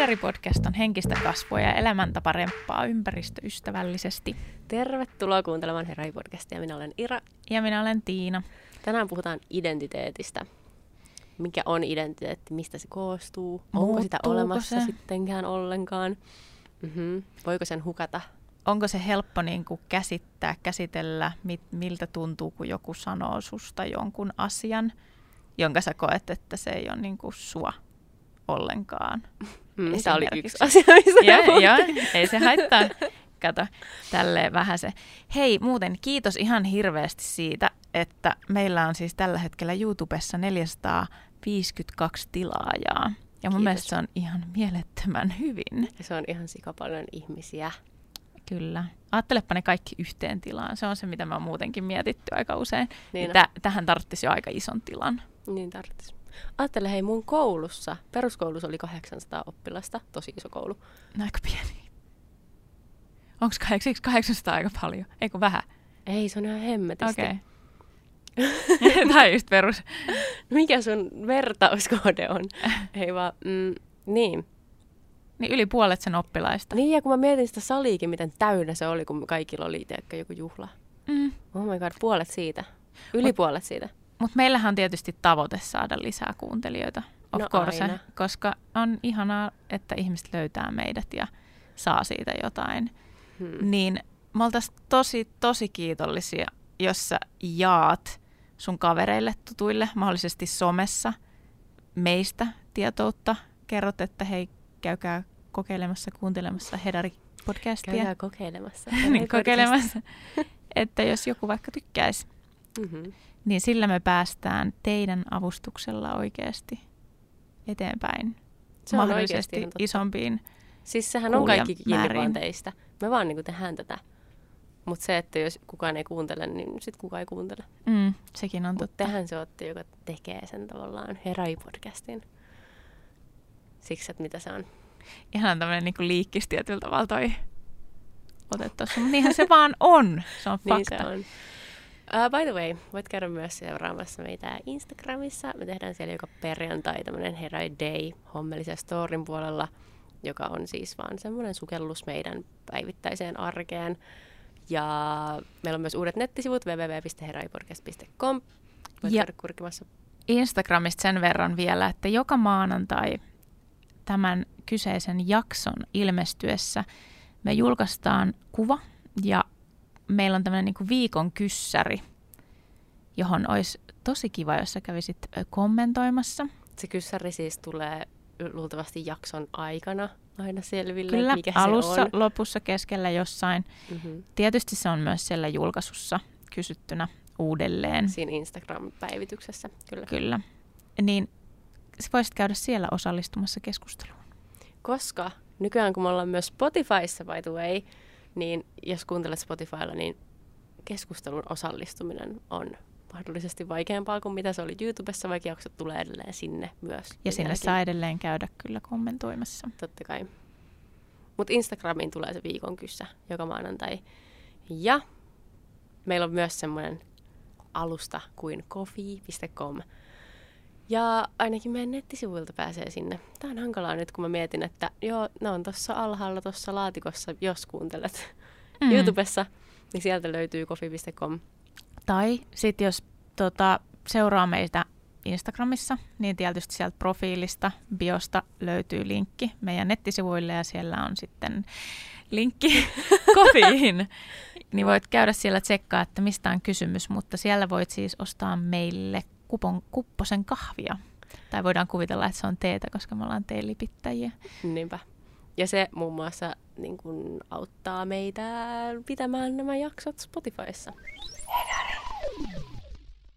Hedari-podcast on henkistä kasvua ja elämäntaparempaa ympäristöystävällisesti. Tervetuloa kuuntelemaan Herai-podcastia. Minä olen Ira. Ja minä olen Tiina. Tänään puhutaan identiteetistä. Mikä on identiteetti, mistä se koostuu, onko Muuttuuko sitä olemassa se? sittenkään ollenkaan, mm-hmm. voiko sen hukata. Onko se helppo niin kuin käsittää, käsitellä, mit, miltä tuntuu, kun joku sanoo susta jonkun asian, jonka sä koet, että se ei ole niin kuin sua ollenkaan? Mm, Tämä oli yksi asia, Joo, puhuttiin. joo, ei se haittaa. Kato, tälleen vähän se. Hei, muuten kiitos ihan hirveästi siitä, että meillä on siis tällä hetkellä YouTubessa 452 tilaajaa. Ja mun Kiitos. mielestä se on ihan mielettömän hyvin. Ja se on ihan sikapaljon ihmisiä. Kyllä. Ajattelepa ne kaikki yhteen tilaan. Se on se, mitä mä oon muutenkin mietitty aika usein. Niin tä- tähän tarvitsisi jo aika ison tilan. Niin tarvitsisi. Ajattele, hei mun koulussa, peruskoulussa oli 800 oppilasta, tosi iso koulu. No aika pieni. Onko 800 aika paljon? Eikö vähän? Ei, se on ihan hemmetisti. Okei. Okay. Tämä on just perus. Mikä sun vertauskohde on? Ei vaan, mm, niin. Niin yli puolet sen oppilaista. Niin, ja kun mä mietin sitä saliikin, miten täynnä se oli, kun kaikilla oli tiedätkö, joku juhla. Mm. Oh my god, puolet siitä. Yli Mut- puolet siitä. Mutta meillähän on tietysti tavoite saada lisää kuuntelijoita, of No course, aina. koska on ihanaa, että ihmiset löytää meidät ja saa siitä jotain. Hmm. Niin me oltaisiin tosi, tosi kiitollisia, jos sä jaat sun kavereille, tutuille, mahdollisesti somessa meistä tietoutta. Kerrot, että hei, käykää kokeilemassa, kuuntelemassa Hedari-podcastia. Käydään kokeilemassa. niin, kokeilemassa. että jos joku vaikka tykkäisi, Mm-hmm. Niin sillä me päästään teidän avustuksella oikeasti eteenpäin. Se on oikeasti mahdollisesti totta. isompiin. Siis sehän on kaikki kiinni vaan teistä. Me vaan niinku tehdään tätä. Mutta se, että jos kukaan ei kuuntele, niin sit kukaan ei kuuntele. Mm, sekin on Mutta totta. tehän se olette, joka tekee sen tavallaan Herai-podcastin. Siksi, että mitä se on. Ihan tämmöinen niin liikkis tietyllä tavalla toi ote tossa. Mutta niinhän se vaan on. Se on Niin fakta. se on. Uh, by the way, voit käydä myös seuraamassa meitä Instagramissa. Me tehdään siellä joka perjantai tämmöinen Herai Day hommellisen storin puolella, joka on siis vaan semmoinen sukellus meidän päivittäiseen arkeen. Ja meillä on myös uudet nettisivut www.heraipodcast.com. Voit Ja- käydä kurkimassa. Instagramista sen verran vielä, että joka maanantai tämän kyseisen jakson ilmestyessä me julkaistaan kuva ja meillä on tämmöinen niin viikon kyssäri, johon olisi tosi kiva, jos sä kävisit kommentoimassa. Se kyssäri siis tulee luultavasti jakson aikana aina selville, Kyllä, mikä alussa, se on. lopussa, keskellä jossain. Mm-hmm. Tietysti se on myös siellä julkaisussa kysyttynä uudelleen. Siinä Instagram-päivityksessä, kyllä. Kyllä. Niin voisit käydä siellä osallistumassa keskusteluun. Koska nykyään kun me ollaan myös Spotifyssa by the way, niin jos kuuntelet Spotifylla, niin keskustelun osallistuminen on mahdollisesti vaikeampaa kuin mitä se oli YouTubessa, vaikka jaksot tulee edelleen sinne myös. Ja sinne saa edelleen käydä kyllä kommentoimassa. Totta kai. Mutta Instagramiin tulee se viikon kyssä joka maanantai. Ja meillä on myös semmoinen alusta kuin coffee.com. Ja ainakin meidän nettisivuilta pääsee sinne. Tämä on hankalaa nyt, kun mä mietin, että joo, ne on tuossa alhaalla tuossa laatikossa, jos kuuntelet mm. YouTubessa, niin sieltä löytyy coffee.com. Tai sitten jos tota, seuraa meitä Instagramissa, niin tietysti sieltä profiilista, biosta löytyy linkki meidän nettisivuille ja siellä on sitten linkki kofiin. niin voit käydä siellä tsekkaa, että mistä on kysymys, mutta siellä voit siis ostaa meille kupon, kupposen kahvia. Tai voidaan kuvitella, että se on teetä, koska me ollaan teelipittäjiä. Niinpä. Ja se muun muassa niin kun, auttaa meitä pitämään nämä jaksot Spotifyssa.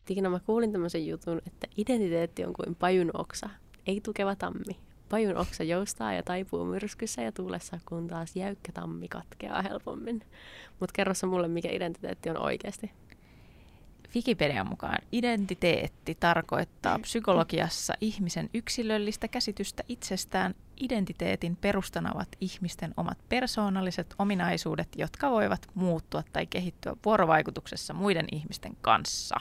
Tiina, mä kuulin tämmöisen jutun, että identiteetti on kuin pajun oksa, ei tukeva tammi. Pajun oksa joustaa ja taipuu myrskyssä ja tuulessa, kun taas jäykkä tammi katkeaa helpommin. Mutta kerro mulle, mikä identiteetti on oikeasti. Wikipedian mukaan identiteetti tarkoittaa psykologiassa ihmisen yksilöllistä käsitystä itsestään. Identiteetin perustana ovat ihmisten omat persoonalliset ominaisuudet, jotka voivat muuttua tai kehittyä vuorovaikutuksessa muiden ihmisten kanssa.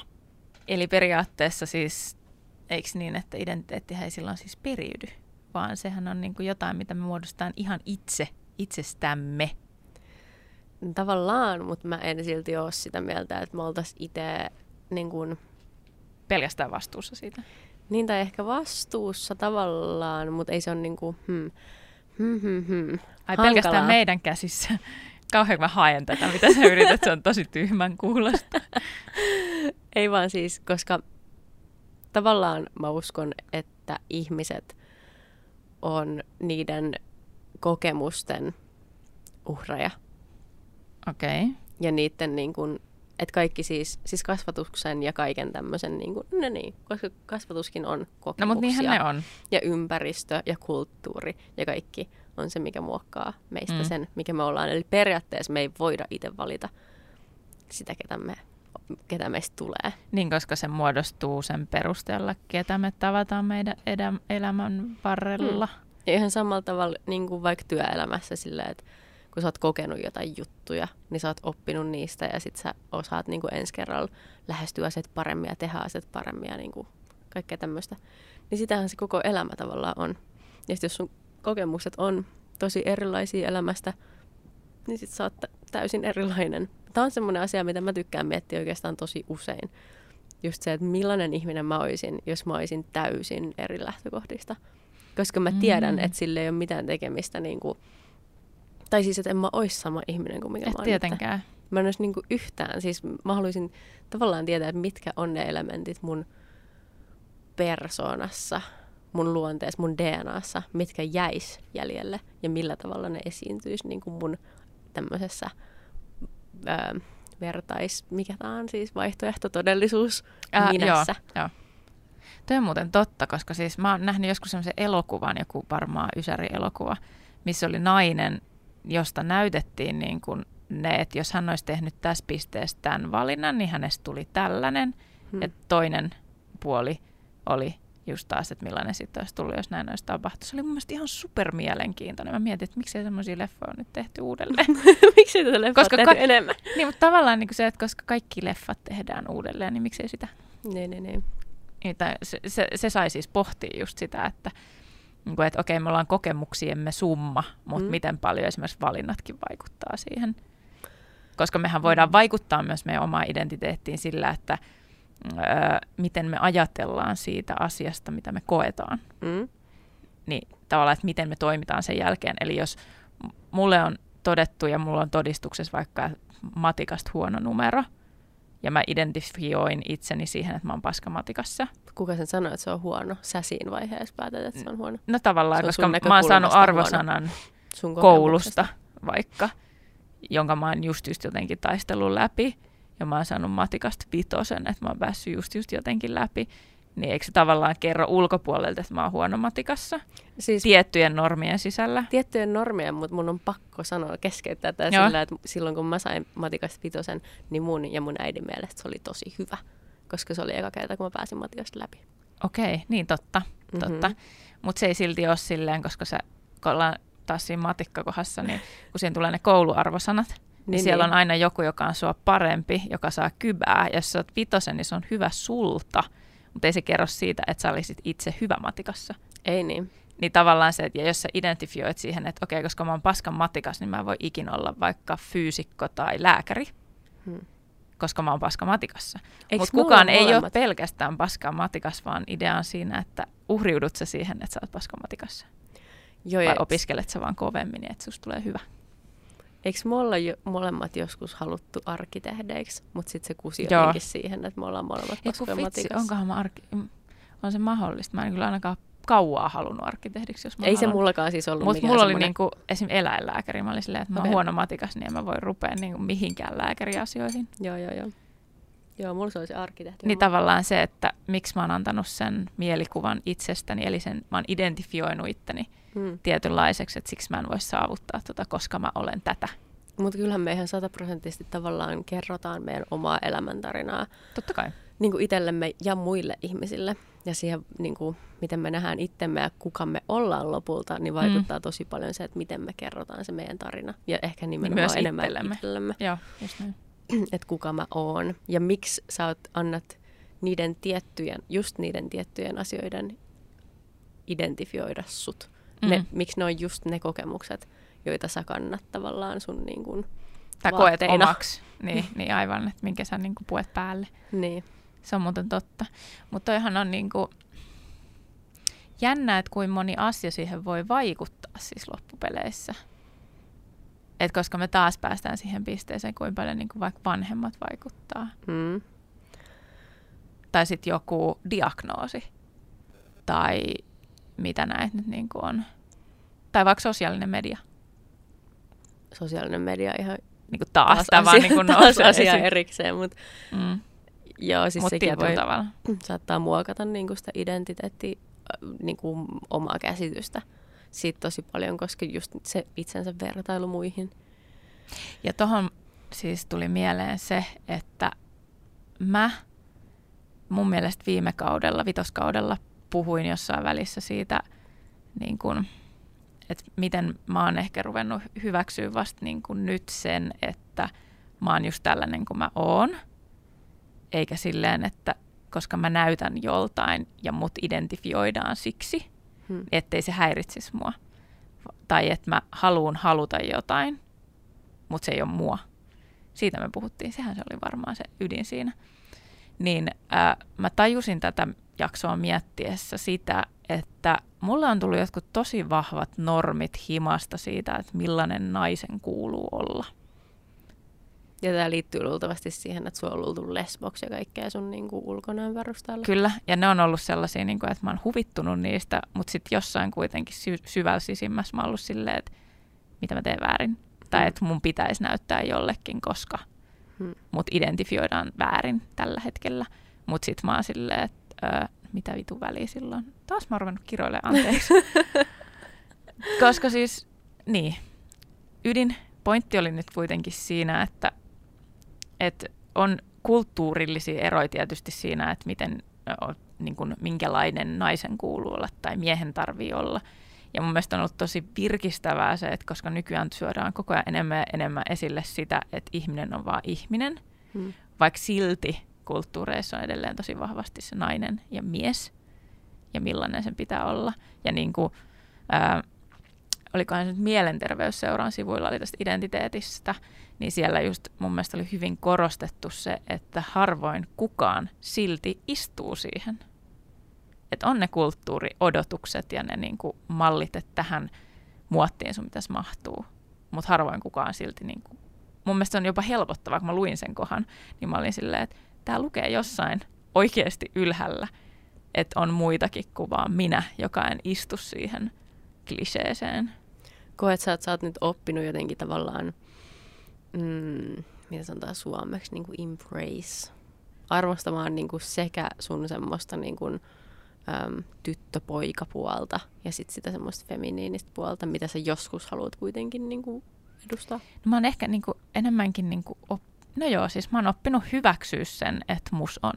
Eli periaatteessa siis, eikö niin, että identiteettihän ei silloin siis periydy, vaan sehän on niin kuin jotain, mitä me muodostetaan ihan itse, itsestämme. Tavallaan, mutta mä en silti ole sitä mieltä, että me oltaisiin itse niin kuin... Pelkästään vastuussa siitä. Niin, tai ehkä vastuussa tavallaan, mutta ei se ole niin kuin, hmm, hmm, hmm, hmm. Ai pelkästään meidän käsissä. Kauhean mä haen tätä, mitä sä yrität, se on tosi tyhmän kuulosta. Ei vaan siis, koska tavallaan mä uskon, että ihmiset on niiden kokemusten uhreja. Okei. Okay. Ja niiden niin kuin, että kaikki siis, siis kasvatuksen ja kaiken tämmöisen, niin kuin, no niin, koska kasvatuskin on No kokemuksia. mutta niinhän ne on. Ja ympäristö ja kulttuuri ja kaikki on se, mikä muokkaa meistä Mm. mm. sen, mikä me ollaan. Eli periaatteessa me ei voida itse valita sitä, ketä, me, ketä meistä tulee. Niin, koska se muodostuu sen perusteella, ketä me tavataan meidän edä, elämän varrella. Mm. Ja ihan samalla tavalla niin kuin vaikka työelämässä silleen, että kun sä oot kokenut jotain juttuja, niin sä oot oppinut niistä ja sit sä osaat niin kuin ensi kerralla lähestyä asiat paremmin ja tehdä asiat paremmin ja niin kuin kaikkea tämmöistä. Niin sitähän se koko elämä tavallaan on. Ja sit jos sun kokemukset on tosi erilaisia elämästä, niin sit sä oot tä- täysin erilainen. Tämä on semmoinen asia, mitä mä tykkään miettiä oikeastaan tosi usein. Just se, että millainen ihminen mä olisin, jos mä olisin täysin eri lähtökohdista. Koska mä tiedän, Mm. että sillä ei ole mitään tekemistä niin kuin, tai siis, että en mä olisi sama ihminen kuin mikä Et mä oon tietenkään. nyt. Mä en olisi niin kuin yhtään. Siis mä haluaisin tavallaan tietää, että mitkä on ne elementit mun persoonassa, mun luonteessa, mun DNAssa, mitkä jäis jäljelle ja millä tavalla ne esiintyisi niin kuin mun tämmöisessä öö, vertais, mikä tää on siis vaihtoehtotodellisuus Ää, minässä. Joo, joo. Toi on muuten totta, koska siis mä oon nähnyt joskus semmoisen elokuvan, joku varmaan Ysäri-elokuva, missä oli nainen, josta näytettiin niin kuin ne, että jos hän olisi tehnyt tässä pisteessä tämän valinnan, niin hänestä tuli tällainen. Hmm. Ja toinen puoli oli just taas, että millainen sitten olisi tullut, jos näin olisi tapahtunut. Se oli mun mielestä ihan super mielenkiintoinen. Mä mietin, että miksei semmoisia leffoja on nyt tehty uudelleen. Miksi tätä leffaa Koska koska ka- enemmän? niin, mutta tavallaan niin kuin se, että koska kaikki leffat tehdään uudelleen, niin miksei sitä Niin, niin, niin. niin, se, se, se sai siis pohtia just sitä, että, niin kuin, että okei, me ollaan kokemuksiemme summa, mutta mm. Mm. miten paljon esimerkiksi valinnatkin vaikuttaa siihen. Koska mehän voidaan vaikuttaa myös meidän omaan identiteettiin sillä, että ö, miten me ajatellaan siitä asiasta, mitä me koetaan. Mm. Niin tavallaan, että miten me toimitaan sen jälkeen. Eli jos mulle on todettu ja mulla on todistuksessa vaikka matikasta huono numero, ja mä identifioin itseni siihen, että mä oon paska matikassa, Kuka sen sanoi, että se on huono? Sä siinä vaiheessa päätät, että se on huono. No tavallaan, Se koska mä oon saanut arvosanan Sun koulusta vaikka, jonka mä oon just, just jotenkin taistellut läpi. Ja mä oon saanut matikasta vitosen, että mä oon päässyt just, just jotenkin läpi. Niin eikö se tavallaan kerro ulkopuolelta, että mä oon huono matikassa? Siis Tiettyjen normien sisällä. tiettyjen normien, mutta mun on pakko sanoa keskeyttää tätä Joo. sillä, että silloin kun mä sain matikasta vitosen, niin mun ja mun äidin mielestä se oli tosi hyvä. Koska se oli eka kerta, kun mä pääsin matikasta läpi. Okei, niin totta, totta. Mhm. Mutta se ei silti ole silleen, koska se, kun ollaan taas siinä matikkakohdassa, niin kun siihen tulee ne kouluarvosanat, niin, niin siellä on aina joku, joka on sua parempi, joka saa kybää. Ja jos sä oot vitosen, niin se on hyvä sulta, mutta ei se kerro siitä, että sä olisit itse hyvä matikassa. Ei niin. Niin tavallaan se, että ja jos sä identifioit siihen, että okei, koska mä oon paskan matikas, niin mä en voi ikinä olla vaikka fyysikko tai lääkäri, Hmm. koska mä oon paska matikassa. Mutta kukaan ei ole molemmat? pelkästään paskaa matikas, vaan idea on siinä, että uhriudut sä siihen, että sä oot paska matikassa. Joo, Vai ja opiskelet sä vaan kovemmin, niin että susta tulee hyvä. Eikö me olla jo, molemmat joskus haluttu arkkitehdeiksi, mutta sitten se kusi Joo. jotenkin siihen, että me ollaan molemmat paskoja vitsi, onkohan mä arki... On se mahdollista. Mä en kyllä ainakaan kauaa halunnut arkkitehdiksi, jos mä Ei se haluan. mullakaan siis ollut Mutta mulla oli semmoinen- niinku, esim. eläinlääkäri. Mä olin silleen, että mä oon Okei. huono matikas, niin en mä voi rupea niinku mihinkään lääkäriasioihin. Joo, joo, joo. Joo, mulla se olisi arkkitehti. Niin tavallaan se, että miksi mä oon antanut sen mielikuvan itsestäni, eli sen mä oon identifioinut itteni Mm. tietynlaiseksi, että siksi mä en voi saavuttaa tota, koska mä olen tätä. Mutta kyllähän me ihan sataprosenttisesti tavallaan kerrotaan meidän omaa elämäntarinaa Totta kai. niin kuin itsellemme ja muille ihmisille. Ja siihen, niin kuin, miten me nähdään itsemme ja kuka me ollaan lopulta, niin vaikuttaa mm. tosi paljon se, että miten me kerrotaan se meidän tarina. Ja ehkä nimenomaan Myös enemmän itsellemme. itsellemme, Joo, just näin. että kuka mä oon. Ja miksi sä oot, annat niiden tiettyjen, just niiden tiettyjen asioiden identifioida sut. Mm. Ne, miksi ne on just ne kokemukset, joita sä kannat tavallaan sun niin kuin, tai koet omaksi. Niin, niin aivan, että minkä sä niin kuin puet päälle. niin. Se on muuten totta. Mutta toihan on niin kuin jännä, että kuin moni asia siihen voi vaikuttaa siis loppupeleissä. Et koska me taas päästään siihen pisteeseen, kuinka paljon niin kuin vaikka vanhemmat vaikuttaa. Mm. Tai sitten joku diagnoosi. Tai mitä näitä nyt niin kuin on. Tai vaikka sosiaalinen media. Sosiaalinen media ihan Niin kuin taas, taas, tämä asia, vaan niin kuin taas asia esiin. erikseen, mutta Mm. joo, siis Mutta sekin voi, tavalla. saattaa muokata niin kuin sitä identiteettiä, niin kuin omaa käsitystä siitä tosi paljon, koska just se itsensä vertailu muihin. Ja tuohon siis tuli mieleen se, että mä mun mielestä viime kaudella, vitoskaudella, puhuin jossain välissä siitä, niin kun, että miten mä oon ehkä ruvennut hyväksyä vasta niin kun nyt sen, että mä oon just tällainen kuin mä oon. Eikä silleen, että koska mä näytän joltain ja mut identifioidaan siksi, Hmm. ettei se häiritsisi mua. Tai että mä haluan haluta jotain, mutta se ei ole mua. Siitä me puhuttiin, sehän se oli varmaan se ydin siinä. Niin ää, mä tajusin tätä jaksoa miettiessä sitä, että mulla on tullut jotkut tosi vahvat normit himasta siitä, että millainen naisen kuuluu olla. Ja tämä liittyy luultavasti siihen, että sulla on luultu lesboksi ja kaikkea sun niin kuin ulkonäön perustalla. Kyllä, ja ne on ollut sellaisia, niin kuin, että mä oon huvittunut niistä, mutta sitten jossain kuitenkin sy- syvällä sisimmässä mä oon ollut silleen, että mitä mä teen väärin. Tai Mm. että mun pitäisi näyttää jollekin, koska Hmm. mut identifioidaan väärin tällä hetkellä. Mutta sitten mä oon silleen, että ö, mitä vitu väliä silloin. Taas mä oon ruvennut kiroilemaan, anteeksi. koska siis, niin, ydin, pointti oli nyt kuitenkin siinä, että, että on kulttuurillisia eroja tietysti siinä, että miten, niin kuin, minkälainen naisen kuuluu olla tai miehen tarvii olla. Ja mun mielestä on ollut tosi virkistävää se, että koska nykyään syödään koko ajan enemmän ja enemmän esille sitä, että ihminen on vaan ihminen, Hmm. vaikka silti kulttuureissa on edelleen tosi vahvasti se nainen ja mies ja millainen sen pitää olla. Ja niin kuin, ää, olikohan se nyt mielenterveysseuran sivuilla oli tästä identiteetistä, niin siellä just mun mielestä oli hyvin korostettu se, että harvoin kukaan silti istuu siihen. Että on ne kulttuuriodotukset ja ne niin kuin mallit, että tähän muottiin sun pitäisi mahtuu. Mutta harvoin kukaan silti, niin kuin, mun mielestä on jopa helpottavaa, kun mä luin sen kohan, niin mä olin silleen, että tämä lukee jossain oikeasti ylhällä, että on muitakin kuin vaan minä, joka en istu siihen kliseeseen. Koet sä, että sä oot nyt oppinut jotenkin tavallaan, mm, mitä sanotaan suomeksi, niin kuin embrace, arvostamaan niin kuin sekä sun semmoista niin kuin, äm, tyttöpoikapuolta ja sitten sitä semmoista feminiinistä puolta, mitä sä joskus haluat kuitenkin niin kuin edustaa. No mä oon ehkä niinku enemmänkin, niinku op... no joo, siis mä oon oppinut hyväksyä sen, että mus on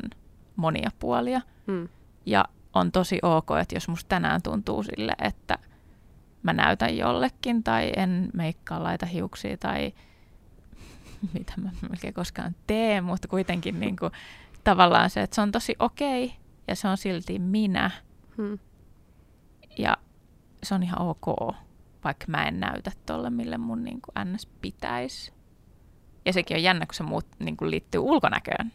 monia puolia. Hmm. Ja on tosi ok, että jos musta tänään tuntuu sille, että mä näytän jollekin tai en meikkaa laita hiuksia tai mitä mä melkein koskaan teen, mutta kuitenkin niinku, tavallaan se, että se on tosi okei ja se on silti minä Hmm. ja se on ihan ok, vaikka mä en näytä tolle, mille mun niin kuin ns. pitäisi. Ja sekin on jännä, kun se muut niin kuin liittyy ulkonäköön.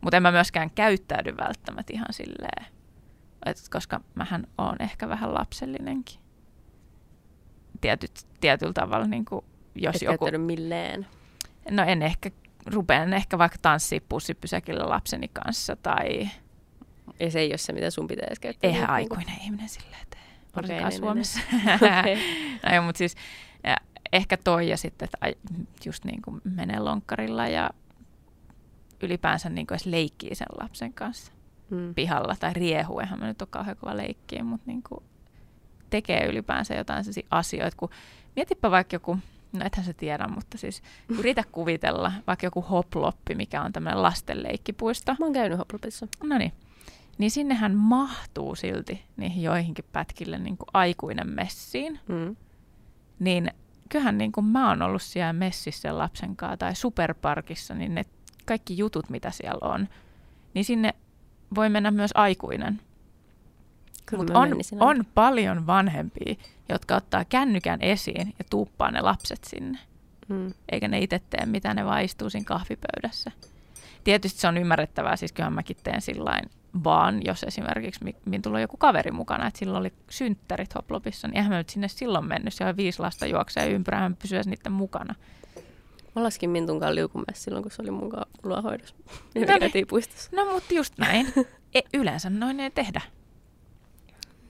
Mutta en mä myöskään käyttäydy välttämättä ihan silleen, et koska mähän oon ehkä vähän lapsellinenkin. Tietyt, tietyllä tavalla, niin kuin, jos Et joku... milleen. No en ehkä, rupean ehkä vaikka tanssii pussipysäkillä lapseni kanssa tai Ja se ei ole se, mitä sun pitäisi käyttää. eihän Niin kuin- aikuinen ihminen silleen tee. Varsinkaan niin, Suomessa. Okei. no, mutta siis ja ehkä toi ja sitten, että just niin kuin menee lonkkarilla ja ylipäänsä niin kuin leikkii sen lapsen kanssa Hmm. pihalla tai riehuu. Eihän mä nyt ole kauhean kova leikkiä, mutta niin kuin tekee ylipäänsä jotain sellaisia asioita, kun mietipä vaikka joku, no ethän se tiedä, mutta siis yritä kuvitella vaikka joku hoploppi, mikä on tämmöinen lastenleikkipuisto. Mä oon käynyt Hoplopissa. No niin. Niin sinnehän mahtuu silti niihin joihinkin pätkille niin kuin aikuinen messiin. Hmm. Niin kyllähän niin kuin mä oon ollut siellä messissä sen lapsen kanssa tai superparkissa, niin ne kaikki jutut, mitä siellä on, niin sinne voi mennä myös aikuinen. Kyllä Mutta on, on paljon vanhempia, jotka ottaa kännykän esiin ja tuuppaa ne lapset sinne. Mm. Eikä ne itse tee mitä ne vaan istuu siinä kahvipöydässä. Tietysti se on ymmärrettävää, siis kyllähän mäkin teen sillain vaan, jos esimerkiksi mi- min tulee joku kaveri mukana, että silloin oli synttärit Hoplopissa, niin eihän mä nyt sinne silloin mennyt, siellä viisi lasta juoksee ympärään, pysyä niiden mukana. Mä laskin Mintun kanssa silloin, kun se oli kanssa luohoidossa. No niin. puistossa. No mutta just näin. E, yleensä noin ei tehdä.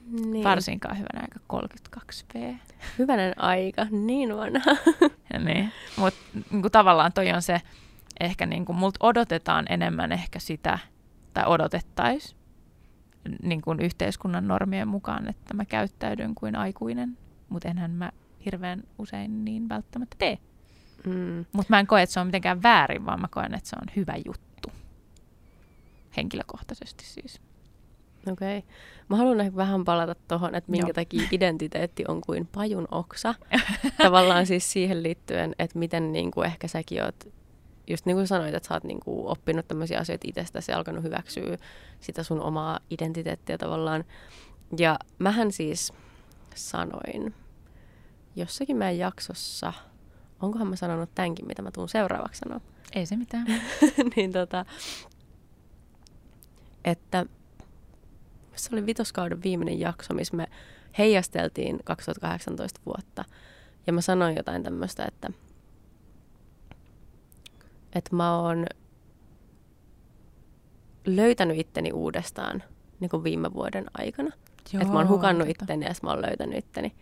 Niin. Varsinkaan hyvänä aika 32V. Hyvänen aika, niin vanha. Ja niin. Mutta niin tavallaan toi on se, ehkä niin kuin multa odotetaan enemmän ehkä sitä, tai odotettaisiin niin kuin yhteiskunnan normien mukaan, että mä käyttäydyn kuin aikuinen, mutta enhän mä hirveän usein niin välttämättä tee. Mm. Mutta mä en koe, että se on mitenkään väärin, vaan mä koen, että se on hyvä juttu. Henkilökohtaisesti siis. Okei. Okay. Mä haluan ehkä vähän palata tuohon, että minkä Joo. takia identiteetti on kuin pajun oksa. Tavallaan siis siihen liittyen, että miten niin kuin ehkä säkin oot, just niin kuin sanoit, että sä oot niin kuin oppinut tämmöisiä asioita itsestäsi ja alkanut hyväksyä sitä sun omaa identiteettiä tavallaan. Ja mähän siis sanoin jossakin meidän jaksossa, onkohan mä sanonut tämänkin, mitä mä tuun seuraavaksi sanoa, Ei se mitään. niin tota, että se oli vitoskauden viimeinen jakso, missä me heijasteltiin 2018 vuotta. Ja mä sanoin jotain tämmöistä, että, että mä oon löytänyt itteni uudestaan niin kuin viime vuoden aikana. että mä oon hukannut tota. itteni ja mä oon löytänyt itteni.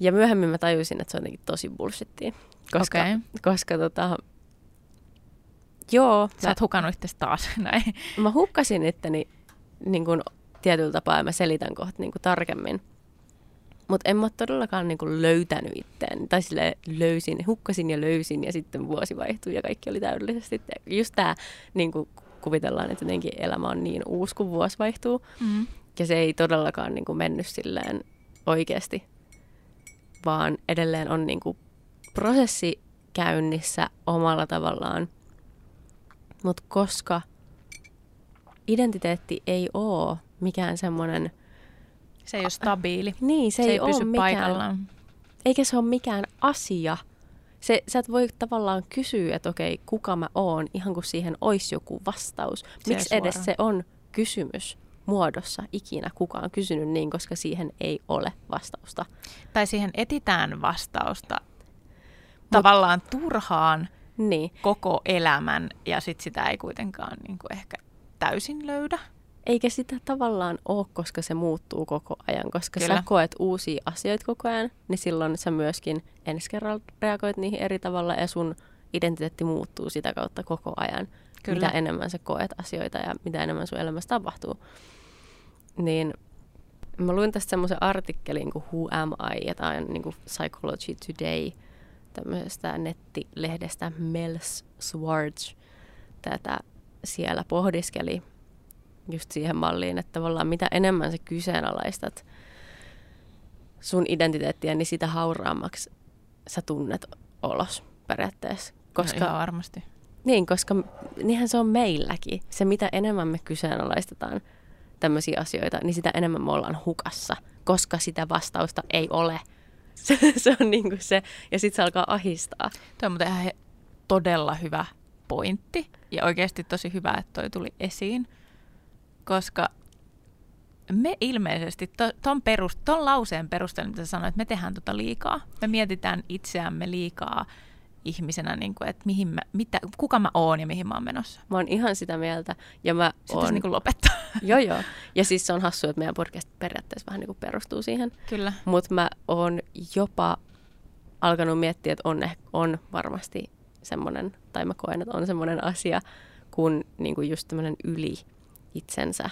Ja myöhemmin mä tajusin, että se on jotenkin tosi bullshittia. Koska, Okei. koska tota, joo, Sä oot hukannut itse taas. Näin. mä hukkasin itteni niin kuin, tietyllä tapaa ja mä selitän kohta niin kuin, tarkemmin. Mutta en mä todellakaan niin kuin, löytänyt itseäni. Tai sille löysin, hukkasin ja löysin ja sitten vuosi vaihtui ja kaikki oli täydellisesti. Just tää niin kuin, kuvitellaan, että jotenkin elämä on niin uusi, kun vuosi vaihtuu. Mm. Ja se ei todellakaan niin kuin, mennyt silleen oikeasti, vaan edelleen on niin kuin, prosessi käynnissä omalla tavallaan. Mutta koska identiteetti ei ole mikään semmoinen, Se ei ole stabiili. niin se, Se, ei, ei ole pysy mikään, paikallaan. eikä se ole mikään asia. Se, sä et voi tavallaan kysyä, että okei, kuka mä oon, ihan kuin siihen olisi joku vastaus. Miksi edes se on kysymys muodossa ikinä kukaan kysynyt niin, koska siihen ei ole vastausta. Tai siihen etitään vastausta tavallaan turhaan Niin, koko elämän ja sit sitä ei kuitenkaan niin kuin ehkä täysin löydä. Eikä sitä tavallaan ole, koska se muuttuu koko ajan. Koska Kyllä. sä koet uusia asioita koko ajan, niin silloin sä myöskin ensi kerralla reagoit niihin eri tavalla ja sun identiteetti muuttuu sitä kautta koko ajan. Kyllä. Mitä enemmän sä koet asioita ja mitä enemmän sun elämässä tapahtuu. Niin mä luin tästä semmoisen artikkelin kuin Who Am I? Ja tää on niin kuin Psychology Today tämmöisestä nettilehdestä Mel Swartz tätä siellä pohdiskeli just siihen malliin, että tavallaan mitä enemmän sä kyseenalaistat sun identiteettiä, niin sitä hauraammaksi sä tunnet olos periaatteessa. Koska... No, ihan varmasti. niin, koska niinhän se on meilläkin. Se mitä enemmän me kyseenalaistetaan tämmöisiä asioita, niin sitä enemmän me ollaan hukassa, koska sitä vastausta ei ole. Se, se on niin kuin se, ja sitten se alkaa ahistaa. Tuo on muuten ihan he- todella hyvä pointti ja oikeasti tosi hyvä, että toi tuli esiin, koska me ilmeisesti to, ton, perust, ton lauseen perusteella, mitä sanoit, että me tehdään tota liikaa. Me mietitään itseämme liikaa ihmisenä, niin kuin, että mihin mä, mitä, kuka mä oon ja mihin mä oon menossa. Mä oon ihan sitä mieltä, ja mä Sitten oon... niin kuin lopettaa. Joo, joo. Ja siis se on hassu, että meidän podcast periaatteessa vähän niin kuin perustuu siihen. Kyllä. Mutta mä oon jopa alkanut miettiä, että on, on varmasti semmoinen, tai mä koen, että on semmoinen asia, kun niin kuin just tämmöinen yli itsensä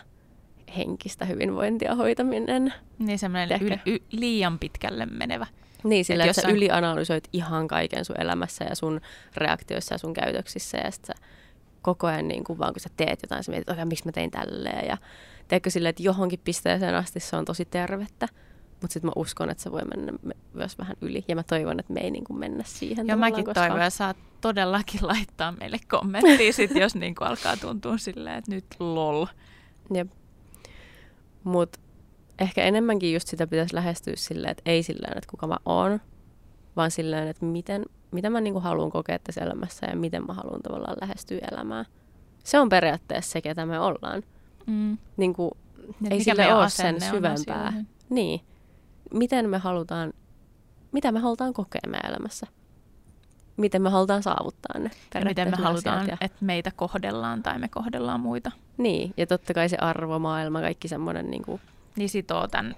henkistä hyvinvointia hoitaminen. Niin semmoinen Ehkä. yl, y, liian pitkälle menevä. Niin, sillä Et että sä jossain- ylianalysoit ihan kaiken sun elämässä ja sun reaktioissa ja sun käytöksissä ja sit sä koko ajan niin kuin vaan kun sä teet jotain, sä mietit, että miksi mä tein tälleen ja teekö silleen, että johonkin pisteeseen asti se on tosi tervettä, mutta sitten mä uskon, että se voi mennä me- myös vähän yli ja mä toivon, että me ei niin kuin mennä siihen. Ja mäkin koska- toivon, ja saat todellakin laittaa meille kommenttia, sit, jos niin kuin alkaa tuntua silleen, että nyt lol. Jep. Mutta ehkä enemmänkin just sitä pitäisi lähestyä silleen, että ei silleen, että kuka mä oon, vaan silleen, että miten, mitä mä niinku haluan kokea tässä elämässä ja miten mä haluan tavallaan lähestyä elämää. Se on periaatteessa se, ketä me ollaan. Mm. Niinku, Et ei meidän ole sen syvempää. asioihin. Niin. Miten me halutaan, mitä me halutaan kokea meidän elämässä? Miten me halutaan saavuttaa ne Ja miten me halutaan, ja- että meitä kohdellaan tai me kohdellaan muita. Niin, ja totta kai se arvomaailma, kaikki semmoinen, niin kuin, Niin sitoo tämän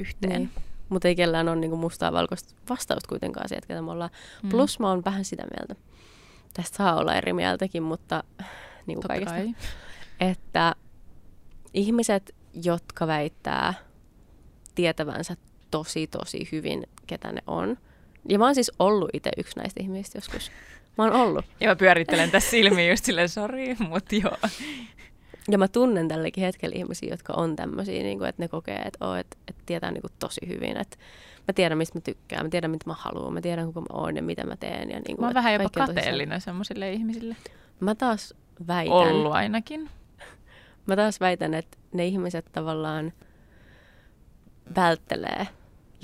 yhteen. niin. mutta ei kellään ole niin kuin mustaa valkoista vastausta kuitenkaan siihen, että ketä me ollaan. Mm. Plus mä oon vähän sitä mieltä, tästä saa olla eri mieltäkin, mutta niin kuin Totta kaikesta, kai. että ihmiset, jotka väittää tietävänsä tosi tosi hyvin, ketä ne on, ja mä oon siis ollut itse yksi näistä ihmisistä joskus. Mä oon ollut. Ja mä pyörittelen tässä silmiä just silleen, sori, mutta joo. Ja mä tunnen tälläkin hetkellä ihmisiä, jotka on tämmöisiä, niin kuin, että ne kokee, että, oh, että, että tietää niin kuin, tosi hyvin. Että mä tiedän, mistä mä tykkään, mä tiedän, mitä mä haluan, mä tiedän, kuka mä oon ja mitä mä teen. Ja, niin kuin, Mä oon vähän jopa kateellinen semmoisille ihmisille. Mä taas väitän, Ollut ainakin. mä taas väitän, että ne ihmiset tavallaan välttelee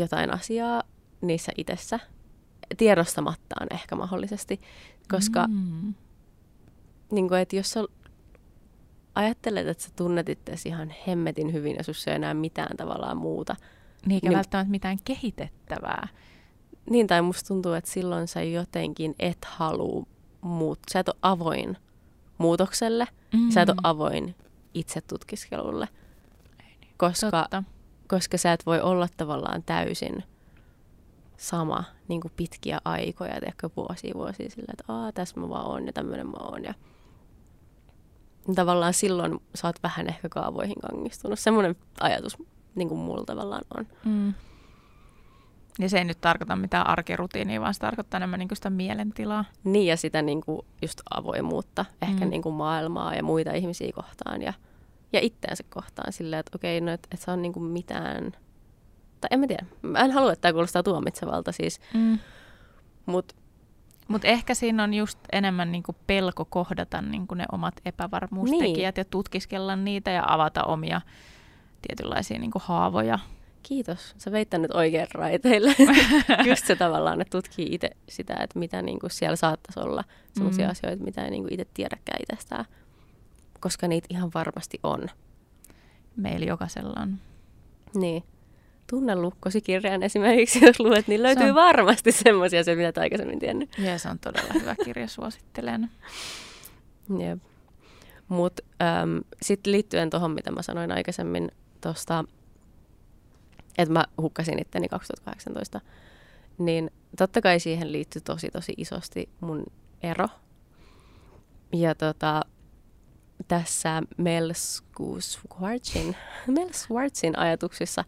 jotain asiaa niissä itsessä, tiedostamattaan ehkä mahdollisesti, koska Mm. niin kuin, että jos sä ajattelet, että sä tunnet itseäsi ihan hemmetin hyvin ja sussa ei enää mitään tavallaan muuta, Niin eikä Niin- välttämättä mitään kehitettävää. niin tai musta tuntuu, että silloin sä jotenkin et halua muut, sä et ole avoin muutokselle, Mm. sä et ole avoin itse tutkiskelulle, koska, Totta. Koska sä et voi olla tavallaan täysin sama niin kuin pitkiä aikoja, tiedätkö, vuosia vuosia sillä, että Aa, tässä mä vaan oon ja tämmöinen mä oon. Ja tavallaan silloin sä oot vähän ehkä kaavoihin kangistunut. Semmoinen ajatus niin kuin mulla tavallaan on. Mm. Ja se ei nyt tarkoita mitään arkirutiinia, vaan se tarkoittaa enemmän niin sitä mielentilaa. Niin ja sitä niin kuin just avoimuutta, ehkä Mm. niin kuin maailmaa ja muita ihmisiä kohtaan ja, ja itteensä kohtaan silleen, että okei, no et, et sä on niin kuin mitään, tai en mä tiedä, mä en halua, että tämä kuulostaa tuomitsevalta siis, Mm. mutta Mutta ehkä siinä on just enemmän niinku pelko kohdata niinku ne omat epävarmuustekijät ja tutkiskella niitä ja avata omia tietynlaisia niinku haavoja. kiitos, sä veit nyt oikein raiteille. just se tavallaan, että tutkii itse sitä, että mitä niin kuin siellä saattaisi olla sellaisia Mm. asioita, mitä ei niin kuin itse tiedäkään itsestään, koska niitä ihan varmasti on. Meillä jokaisella on. Niin. Tunne lukkosi kirjan esimerkiksi, jos luet, niin löytyy on- varmasti semmoisia asioita, mitä et aikaisemmin tiennyt. Ja se on todella hyvä kirja, suosittelen. Jep. Mutta sitten liittyen tuohon, mitä mä sanoin aikaisemmin tuosta, että mä hukkasin itteni 2018, niin totta kai siihen liittyy tosi tosi isosti mun ero. Ja tota, tässä Mel Schwartzin, Mel Schwartzin ajatuksissa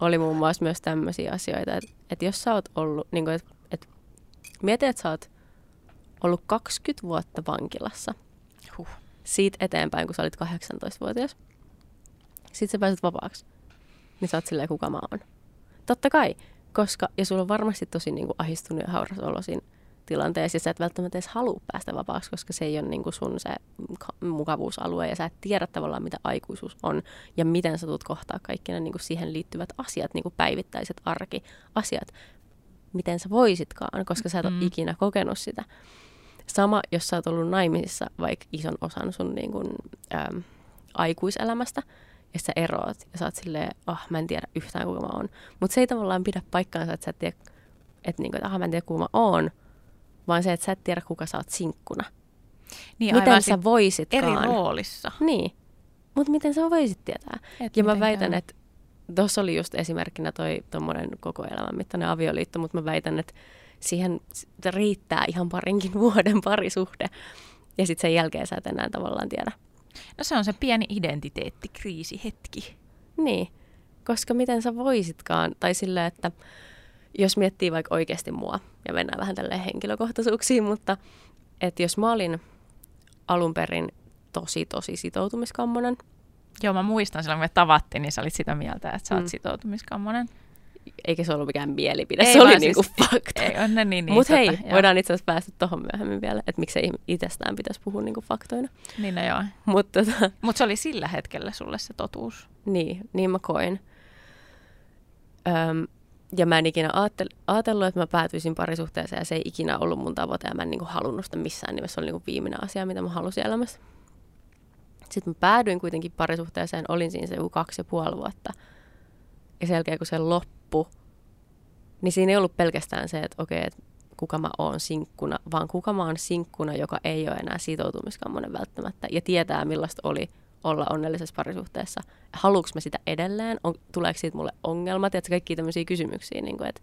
oli muun muassa myös tämmöisiä asioita, että, että jos sä oot ollut, niin kuin, että, että mieti, että sä oot ollut 20 vuotta vankilassa Huh. siitä eteenpäin, kun sä olit 18-vuotias. Sitten sä pääset vapaaksi. Niin sä oot silleen, kuka mä oon. Totta kai, koska, ja sulla on varmasti tosi niin kuin, ahistunut ja hauras olo siinä tilanteessa, ja sä et välttämättä edes halua päästä vapaaksi, koska se ei ole niin kuin sun se ka- mukavuusalue, ja sä et tiedä tavallaan, mitä aikuisuus on, ja miten sä tulet kohtaa kaikki ne niin kuin siihen liittyvät asiat, niin kuin päivittäiset arkiasiat, miten sä voisitkaan, koska sä et ole Mm. ikinä kokenut sitä. Sama, jos sä oot ollut naimisissa vaikka ison osan sun niin kun, äm, aikuiselämästä, ja sä eroat, ja sä oot silleen, oh, mä en tiedä yhtään kuka mä oon. Mutta se ei tavallaan pidä paikkaansa, että sä et tiedä, että, niinku, että ah, mä en tiedä kuka mä oon, vaan se, että sä et tiedä kuka sä oot sinkkuna. Niin miten aivan sä sit voisitkaan? eri roolissa. Niin, mutta miten sä voisit tietää? Et Ja mä väitän, että tuossa oli just esimerkkinä toi tommonen koko elämän mittainen avioliitto, mutta mä väitän, että siihen riittää ihan parinkin vuoden parisuhde. Ja sitten sen jälkeen sä et enää tavallaan tiedä. No se on se pieni identiteettikriisihetki. Niin, koska miten sä voisitkaan, tai sillä, että jos miettii vaikka oikeasti mua, ja mennään vähän tälle henkilökohtaisuuksiin, mutta että jos mä olin alun perin tosi, tosi sitoutumiskammonen, Joo, mä muistan silloin, kun me tavattiin, niin sä olit sitä mieltä, että sä oot Mm. sitoutumiskammonen. eikä se ollut mikään mielipide, Ei se oli niinku siis- fakta. Ei on ne niin, niin Mutta hei, joo. voidaan itse asiassa päästä tuohon myöhemmin vielä, että miksei itsestään pitäisi puhua niinku faktoina. Niin no joo. Mutta tota, Mutta se oli sillä hetkellä sulle se totuus. niin, niin mä koin. Öm, ja mä en ikinä ajatellut, että mä päätyisin parisuhteeseen ja se ei ikinä ollut mun tavoite ja mä en niinku halunnut sitä missään nimessä. Se oli niinku viimeinen asia, mitä mä halusin elämässä. Sitten mä päädyin kuitenkin parisuhteeseen, olin siinä se kaksi ja puoli vuotta. Ja sen jälkeen kun se loppui, niin siinä ei ollut pelkästään se, että okei, että kuka mä oon sinkkuna, vaan kuka mä oon sinkkuna, joka ei ole enää sitoutumiskammonen välttämättä ja tietää millaista oli olla onnellisessa parisuhteessa. Haluuks mä sitä edelleen? On, tuleeko siitä mulle ongelmat? Että kaikki tämmöisiä kysymyksiä, niin kuin, että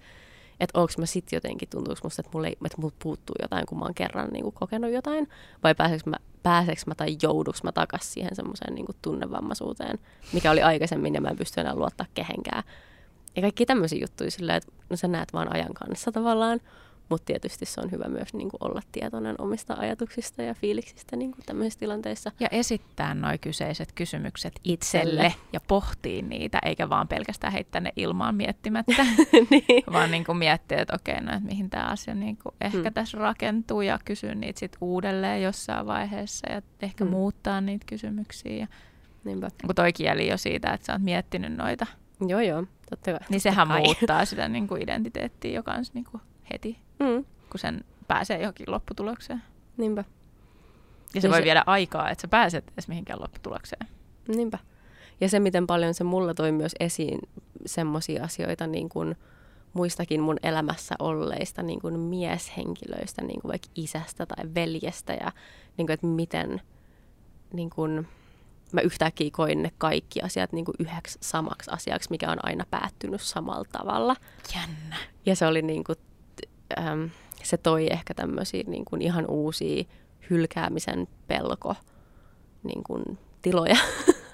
että onko mä sit jotenkin, tuntuuko musta, että, mulle, että multa puuttuu jotain, kun mä oon kerran niin kuin, kokenut jotain, vai pääseks mä, pääseks mä tai jouduks mä takas siihen semmoiseen niin tunnevammaisuuteen, mikä oli aikaisemmin ja mä en pysty enää luottaa kehenkään. Ja kaikki tämmöisiä juttuja silleen, että no sä näet vaan ajan kanssa tavallaan, mutta tietysti se on hyvä myös niin kuin olla tietoinen omista ajatuksista ja fiiliksistä niin kuin tämmöisissä tilanteissa. Ja esittää nuo kyseiset kysymykset Itselle. itselle ja pohtii niitä, eikä vaan pelkästään heittää ne ilmaan miettimättä, niin. vaan niin kuin miettiä, että okei, no, että mihin tämä asia niin kuin ehkä Mm. tässä rakentuu ja kysyä niitä sitten uudelleen jossain vaiheessa ja ehkä Mm. muuttaa niitä kysymyksiä. Ja, Niinpä. kun toi kieli jo siitä, että sä oot miettinyt noita, Joo, joo, totta kai. niin sehän kai. muuttaa sitä niin kuin identiteettiä jo kans niin kuin heti, Mm, kun sen pääsee johonkin lopputulokseen. niinpä, Ja se Ja voi se- viedä aikaa, että sä pääset edes mihinkään lopputulokseen. niinpä. Ja se, miten paljon se mulla toi myös esiin semmoisia asioita niin kuin muistakin mun elämässä olleista niin kuin mieshenkilöistä, niin kuin vaikka isästä tai veljestä ja niin kuin, että miten niin kuin, mä yhtäkkiä koin ne kaikki asiat niin kuin yhdeksi samaksi asiaksi, mikä on aina päättynyt samalla tavalla. Jännä. Ja se oli niin kuin, äm, se toi ehkä tämmöisiä niin kuin ihan uusia hylkäämisen pelko niin kuin tiloja.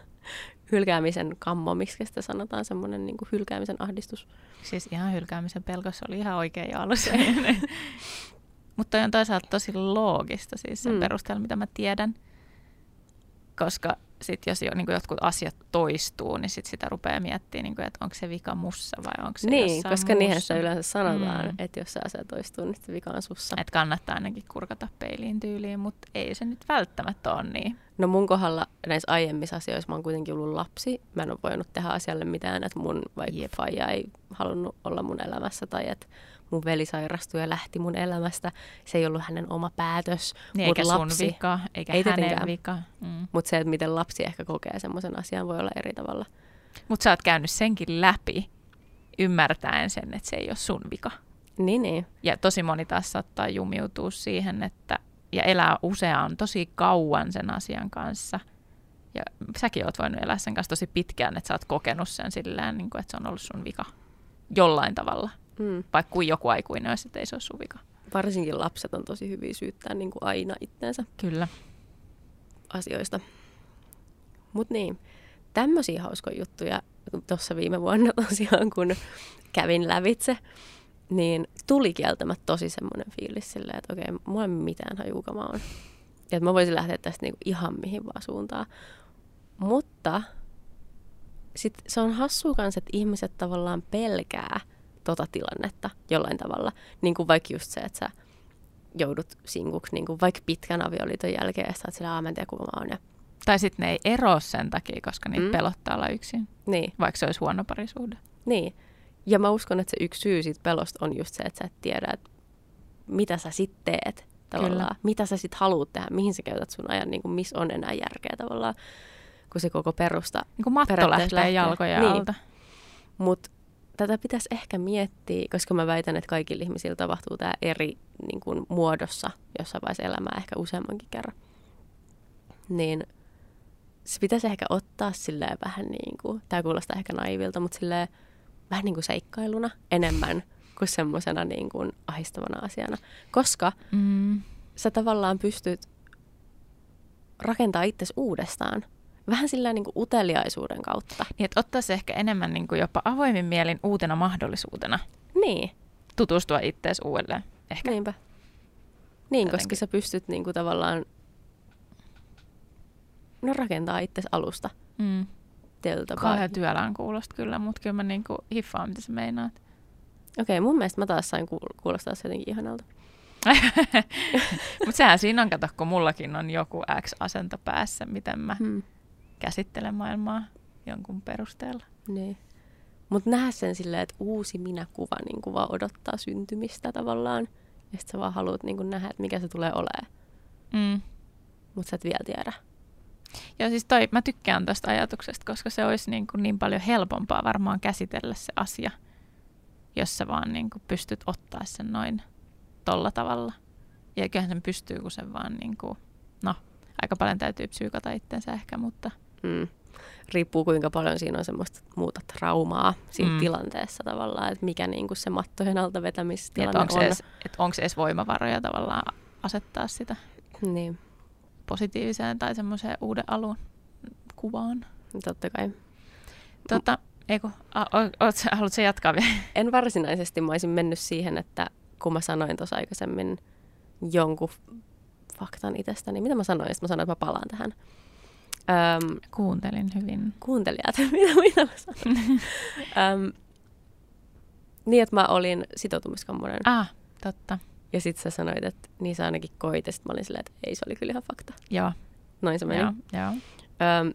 hylkäämisen kammo, miksi sitä sanotaan, semmoinen niin kuin hylkäämisen ahdistus. Siis ihan hylkäämisen pelkossa oli ihan oikein jo alussa. Mutta on toisaalta tosi loogista siis sen mm. perusteella, mitä mä tiedän. Koska sit jos jo, niin jotkut asiat toistuu, niin sit sitä rupeaa miettimään, niin kuin, että onko se vika mussa vai onko se niin, jossain koska niinhän se yleensä sanotaan, Mm. että jos se asia toistuu, niin se vika on sussa. Että kannattaa ainakin kurkata peiliin tyyliin, mutta ei se nyt välttämättä ole niin. No mun kohdalla näissä aiemmissa asioissa mä oon kuitenkin ollut lapsi. Mä en ole voinut tehdä asialle mitään, että mun vaikka faija ei halunnut olla mun elämässä tai että mun veli sairastui ja lähti mun elämästä. Se ei ollut hänen oma päätös. niin eikä lapsi- sun vika, eikä Ei hänen tietenkään. vika. Mm. Mutta se, että miten lapsi ehkä kokee semmoisen asian, voi olla eri tavalla. Mutta sä oot käynyt senkin läpi, ymmärtäen sen, että se ei ole sun vika. Niin, niin. Ja tosi moni taas saattaa jumiutua siihen, että ja elää useaan tosi kauan sen asian kanssa. Ja säkin oot voinut elää sen kanssa tosi pitkään, että sä oot kokenut sen sillään, niin kuin, että se on ollut sun vika jollain tavalla. Mm. Vaikka kuin joku aikuinen olisi, että ei se ole sun vika. Varsinkin lapset on tosi hyviä syyttää niin kuin aina itteensä Kyllä. asioista. Mutta niin, tämmöisiä hauskoja juttuja tuossa viime vuonna tosiaan, kun kävin lävitse, niin tuli kieltämättä tosi semmoinen fiilis silleen, että okei, mulla ei mitään hajua, kuka mä oon. Ja että mä voisin lähteä tästä niinku ihan mihin vaan suuntaan. Mutta sit se on hassua kanssa, että ihmiset tavallaan pelkää tota tilannetta jollain tavalla. Niin kuin vaikka just se, että sä joudut sinkuksi niin kuin vaikka pitkän avioliiton jälkeen ja sä oot sillä, "Aa, mä en tiedä kuka mä oon. Ja, Tai sitten ne ei eroa sen takia, koska niitä Mm. pelottaa olla yksin, niin, vaikka se olisi huono parisuhde. niin. Ja mä uskon, että se yksi syy siitä pelosta on just se, että sä et tiedä, että mitä sä sitten teet tavallaan. Kyllä. Mitä sä sitten haluat tehdä, mihin sä käytät sun ajan, niin kuin missä on enää järkeä tavallaan, kun se koko perusta. Niin kuin matto lähtee lähtee. jalkojen Niin. alta. Mutta tätä pitäisi ehkä miettiä, koska mä väitän, että kaikilla ihmisillä tapahtuu tämä eri niin kuin, muodossa jossain vaiheessa elämää, ehkä useammankin kerran. Niin se pitäisi ehkä ottaa silleen vähän niin kuin, tämä kuulostaa ehkä naivilta, mutta silleen vähän niin kuin seikkailuna enemmän kuin semmoisena niin kuin ahistavana asiana. Koska Mm. sä tavallaan pystyt rakentaa itsesi uudestaan. Vähän sillä niin kuin uteliaisuuden kautta. Niin, että ottaisi ehkä enemmän niin kuin jopa avoimin mielin uutena mahdollisuutena Niin, tutustua ittees uudelleen. Ehkä. niinpä. Niin, koska Jotenkin. sä pystyt niin kuin tavallaan no, rakentaa itsesi alusta. Mm. Kauhean työlään kuulosta kyllä, mutta kyllä mä niinku hiffaan, mitä sä meinaat. Okei, mun mielestä mä taas sain kuul- kuulostaa se jotenkin ihanalta. mutta sehän siinä on, kato, kun mullakin on joku X-asento päässä, miten mä Hmm. Käsittelen maailmaa jonkun perusteella. Niin. Mutta nähdä sen silleen, että uusi minäkuva niin kuin vaan odottaa syntymistä tavallaan. Ja sit sä vaan haluat niin kuin nähdä, että mikä se tulee olemaan. Mm. Mutta sä et vielä tiedä. Joo, siis toi, mä tykkään tästä ajatuksesta, koska se olisi niin, kuin niin paljon helpompaa varmaan käsitellä se asia, jos sä vaan niin kuin pystyt ottaa sen noin tolla tavalla. Ja kyllähän sen pystyy, kun sen vaan niin kuin, no, aika paljon täytyy psyykata itsensä ehkä, mutta Mm. Riippuu kuinka paljon siinä on semmoista muuta traumaa siinä Mm. tilanteessa tavallaan, että mikä niin kuin se mattojen alta vetämistilanne onko, on. edes, että onko se edes voimavaroja tavallaan asettaa sitä Niin, positiiviseen tai semmoiseen uuden alun kuvaan. totta kai. Tota, eiku, a, o, oot, sä- haluatko jatkaa vielä? En varsinaisesti, mä olisin mennyt siihen, että kun mä sanoin tuossa aikaisemmin jonkun faktan itsestäni, mitä mä sanoin, sitten mä sanoin, että mä palaan tähän. Öm, Kuuntelin hyvin. kuuntelijat, mitä, mitä mä sanoin. Öm, niin, että mä olin sitoutumiskammonen. Ah, totta. Ja sit sä sanoit, että niin sä ainakin koit. Ja sit mä olin silleen, että ei, se oli kyllä ihan fakta. Joo, Noin se meni. joo, joo. Öm,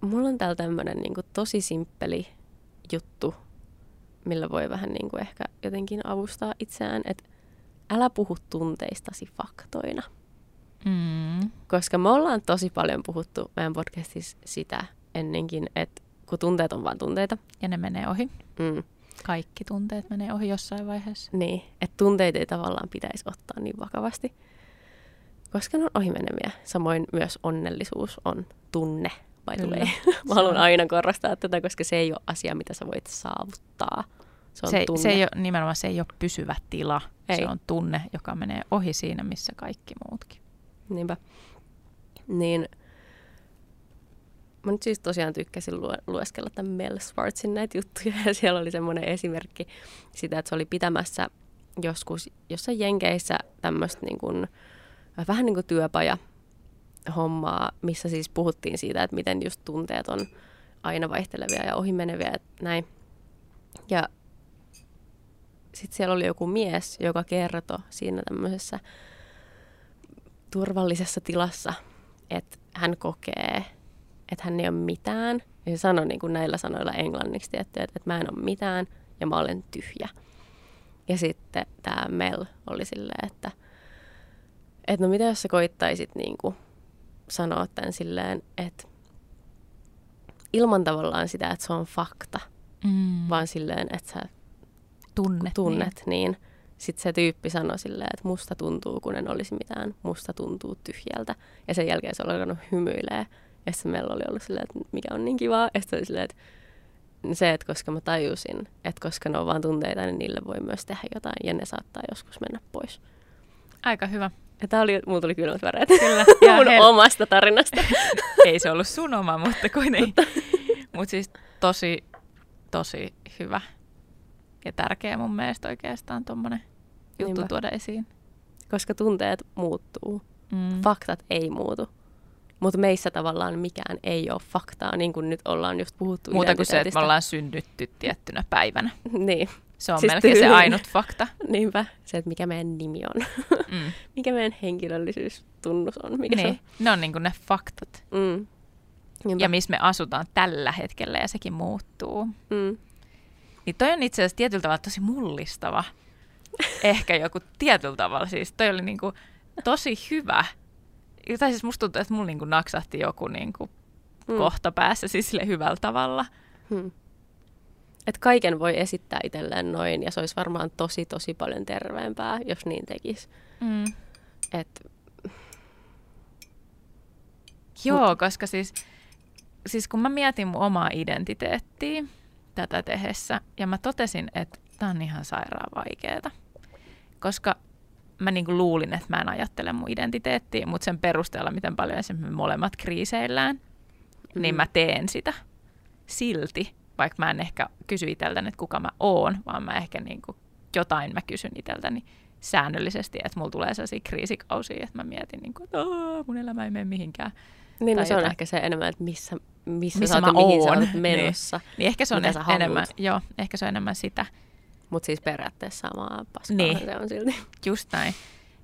mulla on täällä tämmönen niinku tosi simppeli juttu, millä voi vähän niinku ehkä jotenkin avustaa itseään, että älä puhu tunteistasi faktoina. Mm. Koska me ollaan tosi paljon puhuttu meidän podcastissa sitä ennenkin, että kun tunteet on vain tunteita, Ja ne menee ohi. mm, Kaikki tunteet menee ohi jossain vaiheessa. niin, että tunteita ei tavallaan pitäisi ottaa niin vakavasti, koska ne on ohimeneviä. Samoin myös onnellisuus on tunne, Kyllä. way. Mä haluan aina korostaa tätä, koska se ei ole asia, mitä sä voit saavuttaa. Se on se, tunne. se ei ole, nimenomaan se ei ole pysyvä tila. Ei. Se on tunne, joka menee ohi siinä, missä kaikki muutkin. Niinpä. Niin mä nyt siis tosiaan tykkäsin lue- lueskella tämän Mel Schwartzin näitä juttuja ja siellä oli semmoinen esimerkki sitä, että se oli pitämässä joskus jossain Jenkeissä tämmöistä niin kuin, vähän niin kuin työpaja hommaa, missä siis puhuttiin siitä, että miten just tunteet on aina vaihtelevia ja ohimeneviä ja näin. Ja sitten siellä oli joku mies, joka kertoi siinä tämmöisessä turvallisessa tilassa, että hän kokee, että hän ei ole mitään. Ja se sanoi niin kuin näillä sanoilla englanniksi, tietty, että, että mä en ole mitään ja mä olen tyhjä. Ja sitten tämä Mel oli silleen, että, että no mitä jos sä koittaisit niin kuin sanoa tämän silleen, että ilman tavallaan sitä, että se on fakta, Mm. vaan silleen, että sä tunnet. tunnet, niin, niin sitten se tyyppi sanoi silleen, että musta tuntuu, kun en olisi mitään, musta tuntuu tyhjältä. Ja sen jälkeen se oli alkanut hymyilee. Ja sitten meillä oli ollut silleen, että mikä on niin kivaa. Ja sitten se oli silleen, että se, että koska mä tajusin, että koska ne on vaan tunteita, niin niille voi myös tehdä jotain ja ne saattaa joskus mennä pois. Aika hyvä. Ja tää oli, mulla tuli kylmät väreet Kyllä. Ja mun hel- omasta tarinasta. ei se ollut sun oma, mutta kuitenkin. Mutta siis tosi, tosi hyvä ja tärkeä mun mielestä oikeastaan tuommoinen juttu Niinpä. tuoda esiin. koska tunteet muuttuu. Mm. Faktat ei muutu. Mutta meissä tavallaan mikään ei ole faktaa, niin kuin nyt ollaan just puhuttu Muuta kuin se, että me ollaan synnytty tiettynä päivänä. Niin, Se on Siis melkein se tyyliin. ainut fakta. niinpä. Se, että mikä meidän nimi on. Mm. mikä meidän henkilöllisyystunnus on. Mikä Niin. Ne on niinku ne faktat. se on. Mm. Niinpä. Ja missä me asutaan tällä hetkellä ja sekin muuttuu. mm. Niin toi on itse asiassa tietyllä tavalla tosi mullistava. Ehkä joku tietyllä tavalla. Siis toi oli niinku tosi hyvä. Tai siis musta tuntuu, että mulla niinku naksahti joku niinku Mm. kohta päässä siis sille hyvällä tavalla. Hmm. Et kaiken voi esittää itselleen noin, ja se olisi varmaan tosi, tosi paljon terveempää, jos niin tekisi. Mm. Et, Joo, koska siis, siis kun mä mietin mun omaa identiteettiä tätä tehessä, ja mä totesin, että tää on ihan sairaan vaikeeta. Koska mä niinku luulin, että mä en ajattele mun identiteettiä, mutta sen perusteella, miten paljon esimerkiksi me molemmat kriiseillään, mm. niin Mm. mä teen sitä silti, vaikka mä en ehkä kysy itseltäni, että kuka mä oon, vaan mä ehkä niinku jotain mä kysyn itseltäni säännöllisesti, että mulla tulee sellaisia kriisikausia, että mä mietin, niinku, että "Aa, mun elämä ei mene mihinkään. Niin, no se on ehkä se enemmän, että missä, missä, Missä sä oot mihin sä oot menossa. Niin. Niin ehkä se on e- haluut. enemmän, joo, ehkä se on enemmän sitä. Mutta siis periaatteessa samaa paskaa Niin. se on silti. Just näin.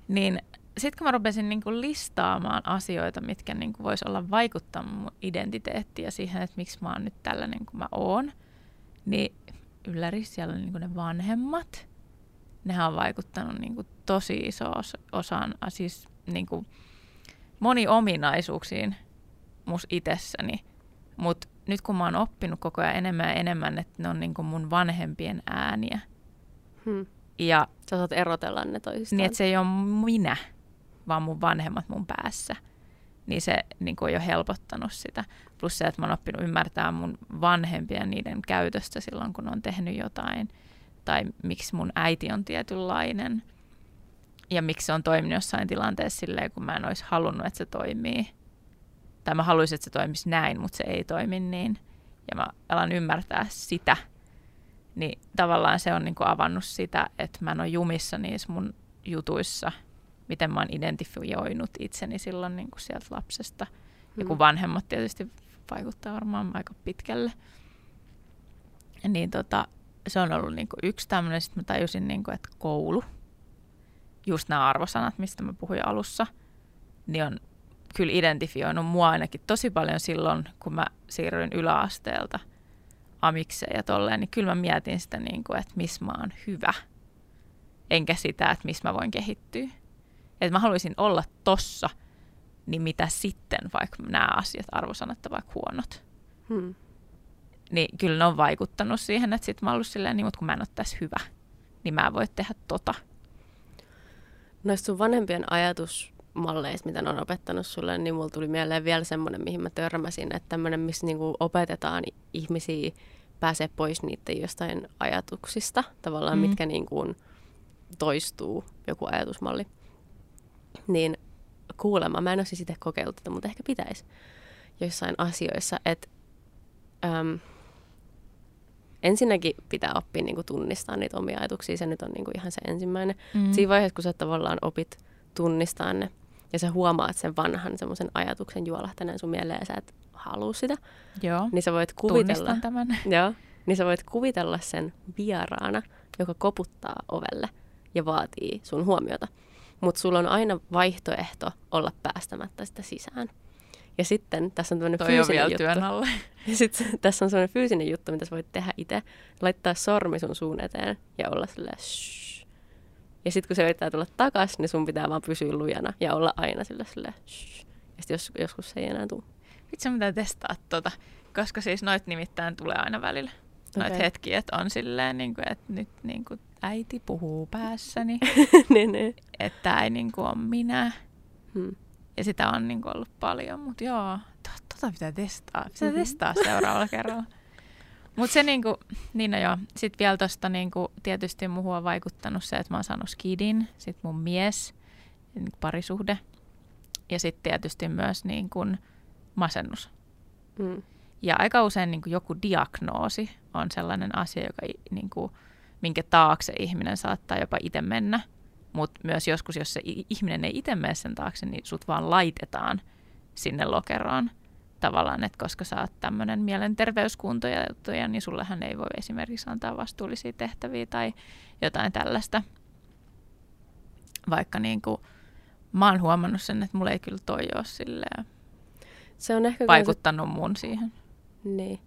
Niin sitten kun mä rupesin niinku listaamaan asioita, mitkä niinku vois olla vaikuttanut mun identiteettiin ja siihen, että miksi mä oon nyt tällainen kuin mä oon, niin ylläri siellä niinku ne vanhemmat. Nehän on vaikuttanut niinku tosi iso os- osaan, siis niinku moni ominaisuuksiin mus itsessäni. Mutta nyt kun mä oon oppinut koko ajan enemmän ja enemmän, että ne on niinku mun vanhempien ääniä. Hmm. Ja Sä saat erotella ne toisistaan. niin, että se ei ole minä, vaan mun vanhemmat mun päässä. Niin se niin kuin on jo helpottanut sitä. Plus se, että mä oon oppinut ymmärtää mun vanhempia niiden käytöstä silloin, kun on tehnyt jotain. Tai miksi mun äiti on tietynlainen. Ja miksi se on toiminut jossain tilanteessa silleen, kun mä en olisi halunnut, että se toimii. Tai mä haluaisin, että se toimisi näin, mutta se ei toimi niin. Ja mä alan ymmärtää sitä niin tavallaan se on niin kuin avannut sitä, että mä en ole jumissa niissä mun jutuissa, miten mä oon identifioinut itseni silloin niin kuin sieltä lapsesta. Ja kun Hmm. vanhemmat tietysti vaikuttaa varmaan aika pitkälle. Niin tota, se on ollut niin kuin yksi tämmöinen. Sitten mä tajusin, niin kuin, että koulu, just nämä arvosanat, mistä mä puhuin alussa, niin on kyllä identifioinut mua ainakin tosi paljon silloin, kun mä siirryin yläasteelta amikseen ja tolleen, niin kyllä mä mietin sitä, niin kuin, että missä mä oon hyvä, enkä sitä, että missä mä voin kehittyä. Että mä haluaisin olla tossa, niin mitä sitten, vaikka nämä asiat, arvosanat ovat vaikka huonot. Hmm. Niin kyllä ne on vaikuttanut siihen, että sit mä oon ollut silleen, niin, mutta kun mä en ole tässä hyvä, niin mä en voi tehdä tota. Noista sun vanhempien ajatusmalleista, mitä ne on opettanut sulle, niin mulla tuli mieleen vielä semmoinen, mihin mä törmäsin, että tämmöinen, missä niinku opetetaan ihmisiä pääsee pois niiden jostain ajatuksista, tavallaan Mm. mitkä niinku toistuu, joku ajatusmalli. Niin kuulemma, mä en ole siis itse kokeillut tätä, mutta ehkä pitäisi joissain asioissa, että äm, ensinnäkin pitää oppia niinku tunnistaa niitä omia ajatuksia, se nyt on niinku ihan se ensimmäinen. Mm. Siinä vaiheessa, kun sä tavallaan opit tunnistaa ne ja sä huomaat sen vanhan semmoisen ajatuksen juolahtaneen sun mieleen ja sä et halua sitä, Joo, niin sä voit kuvitella, tunnistan tämän. joo, niin sä voit kuvitella sen vieraana, joka koputtaa ovelle ja vaatii sun huomiota. Mutta sulla on aina vaihtoehto olla päästämättä sitä sisään. Ja sitten tässä on tämmöinen Toi on fyysinen vielä juttu. työn alle. Ja sitten tässä on sellainen fyysinen juttu, mitä sä voit tehdä itse. Laittaa sormi sun suun eteen ja olla silleen shh. Ja sitten kun se yrittää tulla takas, niin sun pitää vaan pysyä lujana ja olla aina sille silleen shh. Ja sitten jos, joskus se ei enää tule. Vitsi, mitä testaa tota. Koska siis noit nimittäin tulee aina välillä. Noit Okei. hetkiä, että on silleen, niin kuin, että nyt niin kuin, äiti puhuu päässäni, niin, niin. että tämä ei niin kuin, ole minä. Hmm. Ja sitä on niin kuin, ollut paljon, mutta joo, to, tota pitää testaa. Pitää Mhm. mm-hmm. testaa seuraavalla kerralla. Mutta se niinku, niin no joo, sit vielä tosta niinku, tietysti muuhun on vaikuttanut se, että mä oon saanut skidin, sit mun mies, niinku parisuhde. Ja sitten tietysti myös niin kuin masennus. Hmm. Ja aika usein niin kuin joku diagnoosi on sellainen asia, joka, niin kuin, minkä taakse ihminen saattaa jopa itse mennä. Mutta myös joskus, jos se ihminen ei itse mene sen taakse, niin sut vaan laitetaan sinne lokeroon. Tavallaan, että koska sä oot tämmöinen mielenterveyskunto ja juttuja, niin sullehan ei voi esimerkiksi antaa vastuullisia tehtäviä tai jotain tällaista. Vaikka niin kuin, mä oon huomannut sen, että mulla ei kyllä toi ole silleen Se on ehkä vaikuttanut mun siihen. Niin.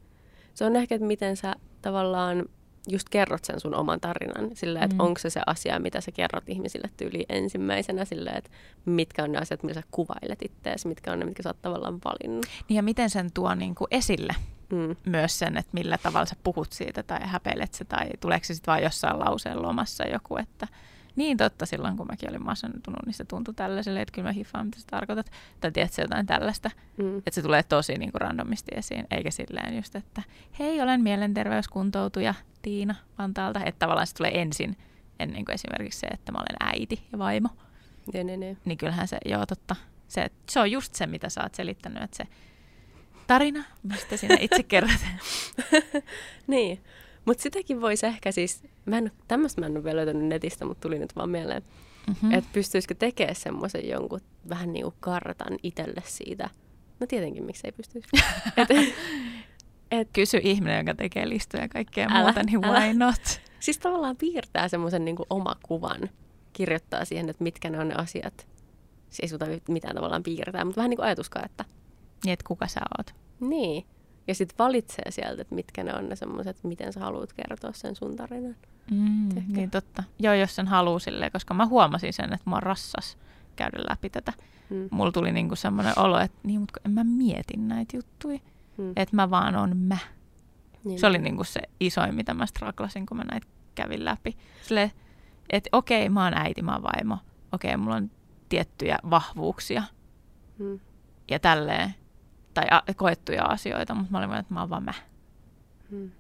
Se on ehkä, että miten sä tavallaan just kerrot sen sun oman tarinan. Sillä, että Mm. onko se se asia, mitä sä kerrot ihmisille tyyli ensimmäisenä. Sillä, että mitkä on ne asiat, millä sä kuvailet ittees, mitkä on ne, mitkä sä oot tavallaan valinnut. Niin ja miten sen tuo niin kuin esille Mm. myös sen, että millä tavalla sä puhut siitä tai häpeilet se tai tuleeko se sitten vaan jossain lauseen lomassa joku, että niin totta, silloin kun mäkin olin masentunut, niin se tuntui tällaiselle, että kyllä mä hiffaan, mitä sä tarkoitat. Tai tiedätkö jotain tällaista, Mm. että se tulee tosi niin kuin randomisti esiin, eikä silleen just, että hei, olen mielenterveyskuntoutuja Tiina Vantaalta. Että tavallaan se tulee ensin, ennen kuin esimerkiksi se, että mä olen äiti ja vaimo. Ja, niin, niin. Niin kyllähän se, joo totta, se, se on just se, mitä sä oot selittänyt, että se tarina, mistä sinä itse kerrot. niin. Mutta sitäkin voisi ehkä siis, mä en, tämmöistä mä en ole vielä löytänyt netistä, mutta tuli nyt vaan mieleen, Mm-hmm. mm. että pystyisikö tekemään semmoisen jonkun vähän niin kuin kartan itselle siitä, No tietenkin, miksi ei pystyisi. et, et, Kysy ihminen, joka tekee listoja ja kaikkea älä, muuta, niin älä. why not? Siis tavallaan piirtää semmoisen niin omakuvan, kirjoittaa siihen, että mitkä ne on ne asiat. Siis ei mitään tavallaan piirtää, mutta vähän niin kuin ajatuskaa, Niin, että kuka sä oot. Niin. Ja sitten valitsee sieltä, että mitkä ne on ne semmoiset, miten sä haluat kertoa sen sun tarinan. Mm, niin totta. Joo, jos sen haluaa silleen, koska mä huomasin sen, että mua rassas käydä läpi tätä. Mm. Mulla tuli niinku semmoinen olo, että niin, mutta en mä mietin näitä juttuja. Mm. Että mä vaan on mä. Niin, se oli niin. niinku se isoin, mitä mä straklasin, kun mä näitä kävin läpi. Silleen, että okei, mä oon äiti, mä oon vaimo. Okei, mulla on tiettyjä vahvuuksia. Mm. Ja tälleen. Tai a- koettuja asioita, mutta mä olin että mä oon vaan mä. Mm.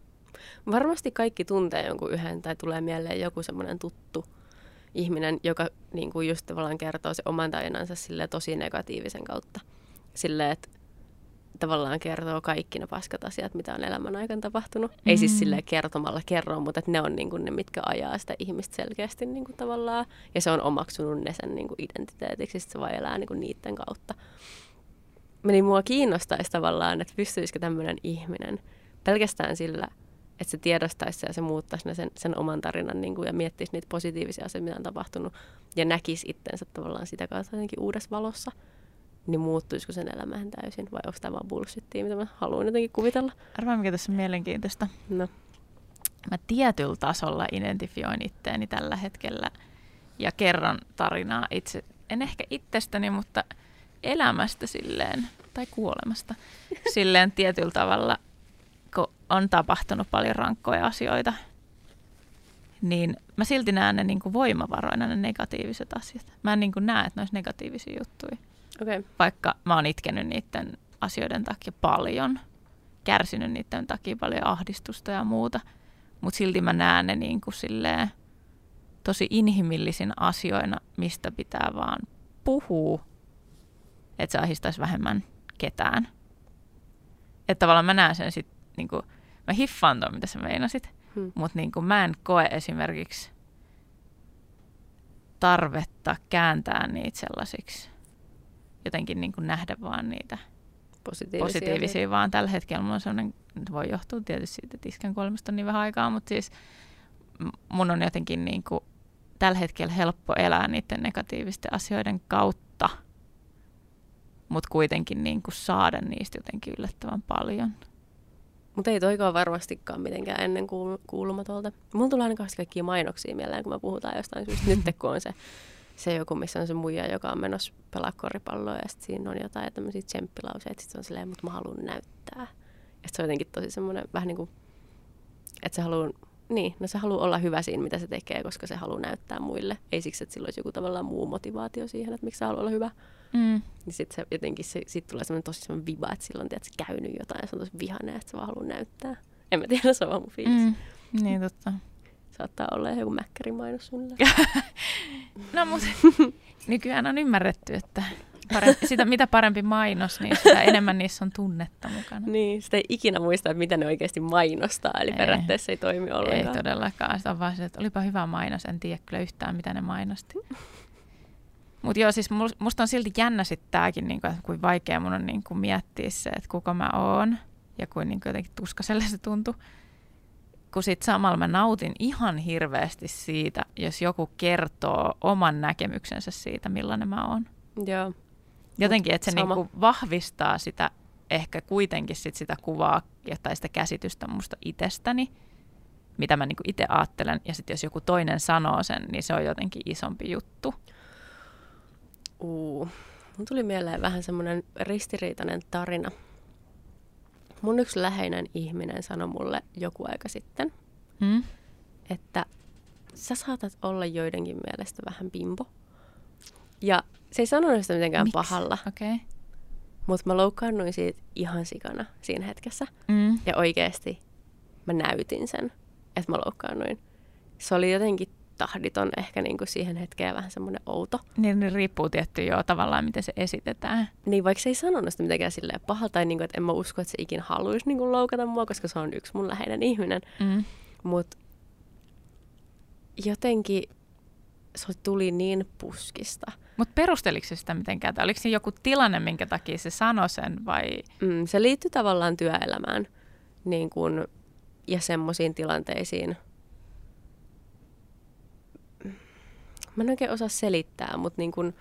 Varmasti kaikki tuntee jonkun yhden tai tulee mieleen joku semmoinen tuttu ihminen, joka niin kuin just tavallaan kertoo se oman tarinansa sille tosi negatiivisen kautta. Sille, että tavallaan kertoo kaikki ne paskat asiat, mitä on elämän aikana tapahtunut. Mm. Ei siis mm. sille kertomalla kerro, mutta että ne on niin kuin ne, mitkä ajaa sitä ihmistä selkeästi niin kuin tavallaan. Ja se on omaksunut ne sen niin kuin identiteetiksi, se vaan elää niin kuin niiden kautta. Niin mua kiinnostaisi tavallaan, että pystyisikö tämmöinen ihminen pelkästään sillä – että se tiedostaisi se ja se muuttaisi sen, sen oman tarinan niin kuin, ja miettisi niitä positiivisia asioita, mitä on tapahtunut, ja näkisi itsensä tavallaan sitä kautta jotenkin uudessa valossa, niin muuttuisiko sen elämään täysin, vai onko tämä vaan bullshittia, mitä mä haluan jotenkin kuvitella? Arvaa, mikä tässä on mielenkiintoista. No. Mä tietyllä tasolla identifioin itteeni tällä hetkellä ja kerron tarinaa itse, en ehkä itsestäni, mutta elämästä silleen, tai kuolemasta silleen tietyllä tavalla – kun on tapahtunut paljon rankkoja asioita, niin mä silti näen ne niin kuin voimavaroina ne negatiiviset asiat. Mä en niin kuin näe, että ne olisi negatiivisia juttuja. Okay. Vaikka mä oon itkenyt niiden asioiden takia paljon, kärsinyt niiden takia paljon ahdistusta ja muuta, mutta silti mä näen ne niin kuin silleen, tosi inhimillisin asioina, mistä pitää vaan puhua, että se ahdistaisi vähemmän ketään. Että tavallaan mä näen sen sit niin kuin, mä hiffaan tuon, mitä sä meinasit, hmm. mutta niin kuin, mä en koe esimerkiksi tarvetta kääntää niitä sellaisiksi, jotenkin niin kuin nähdä vaan niitä positiivisia, positiivisia vaan tällä hetkellä mulla on sellainen, voi johtua tietysti siitä, että iskän kolmesta niin vähän aikaa, mutta siis mun on jotenkin niin kuin, tällä hetkellä helppo elää niiden negatiivisten asioiden kautta, mutta kuitenkin niin kuin saada niistä jotenkin yllättävän paljon. Mutta ei toikaan varmastikaan mitenkään ennen kuul- kuulumatolta. Mulla tulee aina kaikkia mainoksia mieleen, kun me puhutaan jostain syystä. Nyt kun on se, se joku, missä on se muija, joka on menossa pelaa koripalloa ja sitten siinä on jotain tämmöisiä tsemppilauseita. Sitten on silleen, mutta mä haluan näyttää. Ja se on jotenkin tosi semmoinen vähän niin kuin, että se haluaa niin, no se haluaa olla hyvä siinä, mitä se tekee, koska se haluaa näyttää muille. Ei siksi, että sillä olisi joku tavallaan muu motivaatio siihen, että miksi se haluaa olla hyvä. Mm. Niin sitten se jotenkin se, sit tulee semmoinen tosi semmoinen viva, että silloin tiedät, se käynyt jotain ja se on tosi vihane, että se vaan haluaa näyttää. En mä tiedä, se on vaan mun fiilis. Mm. Niin totta. Saattaa olla joku mäkkärin mainos sulle. no mutta nykyään on ymmärretty, että parempi, sitä mitä parempi mainos, niin sitä enemmän niissä on tunnetta mukana. Niin, sitä ei ikinä muista, että mitä ne oikeasti mainostaa, eli ei. periaatteessa ei toimi ollenkaan. Ei todellakaan, sitä on vaan se, että olipa hyvä mainos, en tiedä kyllä yhtään, mitä ne mainosti. Mutta joo, siis musta on silti jännä sitten tämäkin, niin että kuin vaikea mun on niin kuin miettiä se, että kuka mä oon ja kuin, niin kuin jotenkin tuskaselle se tuntui. Kun sitten samalla mä nautin ihan hirveästi siitä, jos joku kertoo oman näkemyksensä siitä, millainen mä oon. Joo. Jotenkin, että se niin kuin vahvistaa sitä ehkä kuitenkin sit sitä kuvaa tai sitä käsitystä musta itsestäni, mitä mä niin itse ajattelen. Ja sitten jos joku toinen sanoo sen, niin se on jotenkin isompi juttu. Uu. Mun tuli mieleen vähän semmoinen ristiriitainen tarina. Mun yksi läheinen ihminen sanoi mulle joku aika sitten, hmm? että sä saatat olla joidenkin mielestä vähän pimpo. Ja se ei sanonut sitä mitenkään Miks? pahalla. Okay. Mutta mä loukkaannuin siitä ihan sikana siinä hetkessä. Mm. Ja oikeasti mä näytin sen, että mä loukkaannuin. Se oli jotenkin tahditon ehkä niin kuin siihen hetkeen vähän semmoinen outo. Niin, niin riippuu tietty jo tavallaan, miten se esitetään. Niin, vaikka se ei sanonut sitä mitenkään silleen pahalta, tai niin kuin, että en mä usko, että se ikinä haluaisi niin kuin loukata mua, koska se on yksi mun läheinen ihminen. Mm. Mutta jotenkin se tuli niin puskista – Mutta perusteliko se sitä mitenkään? Tai oliko se joku tilanne, minkä takia se sanoi sen vai? Mm, se liittyy tavallaan työelämään niin kun, ja semmoisiin tilanteisiin. Mä en oikein osaa selittää, mutta niin kun,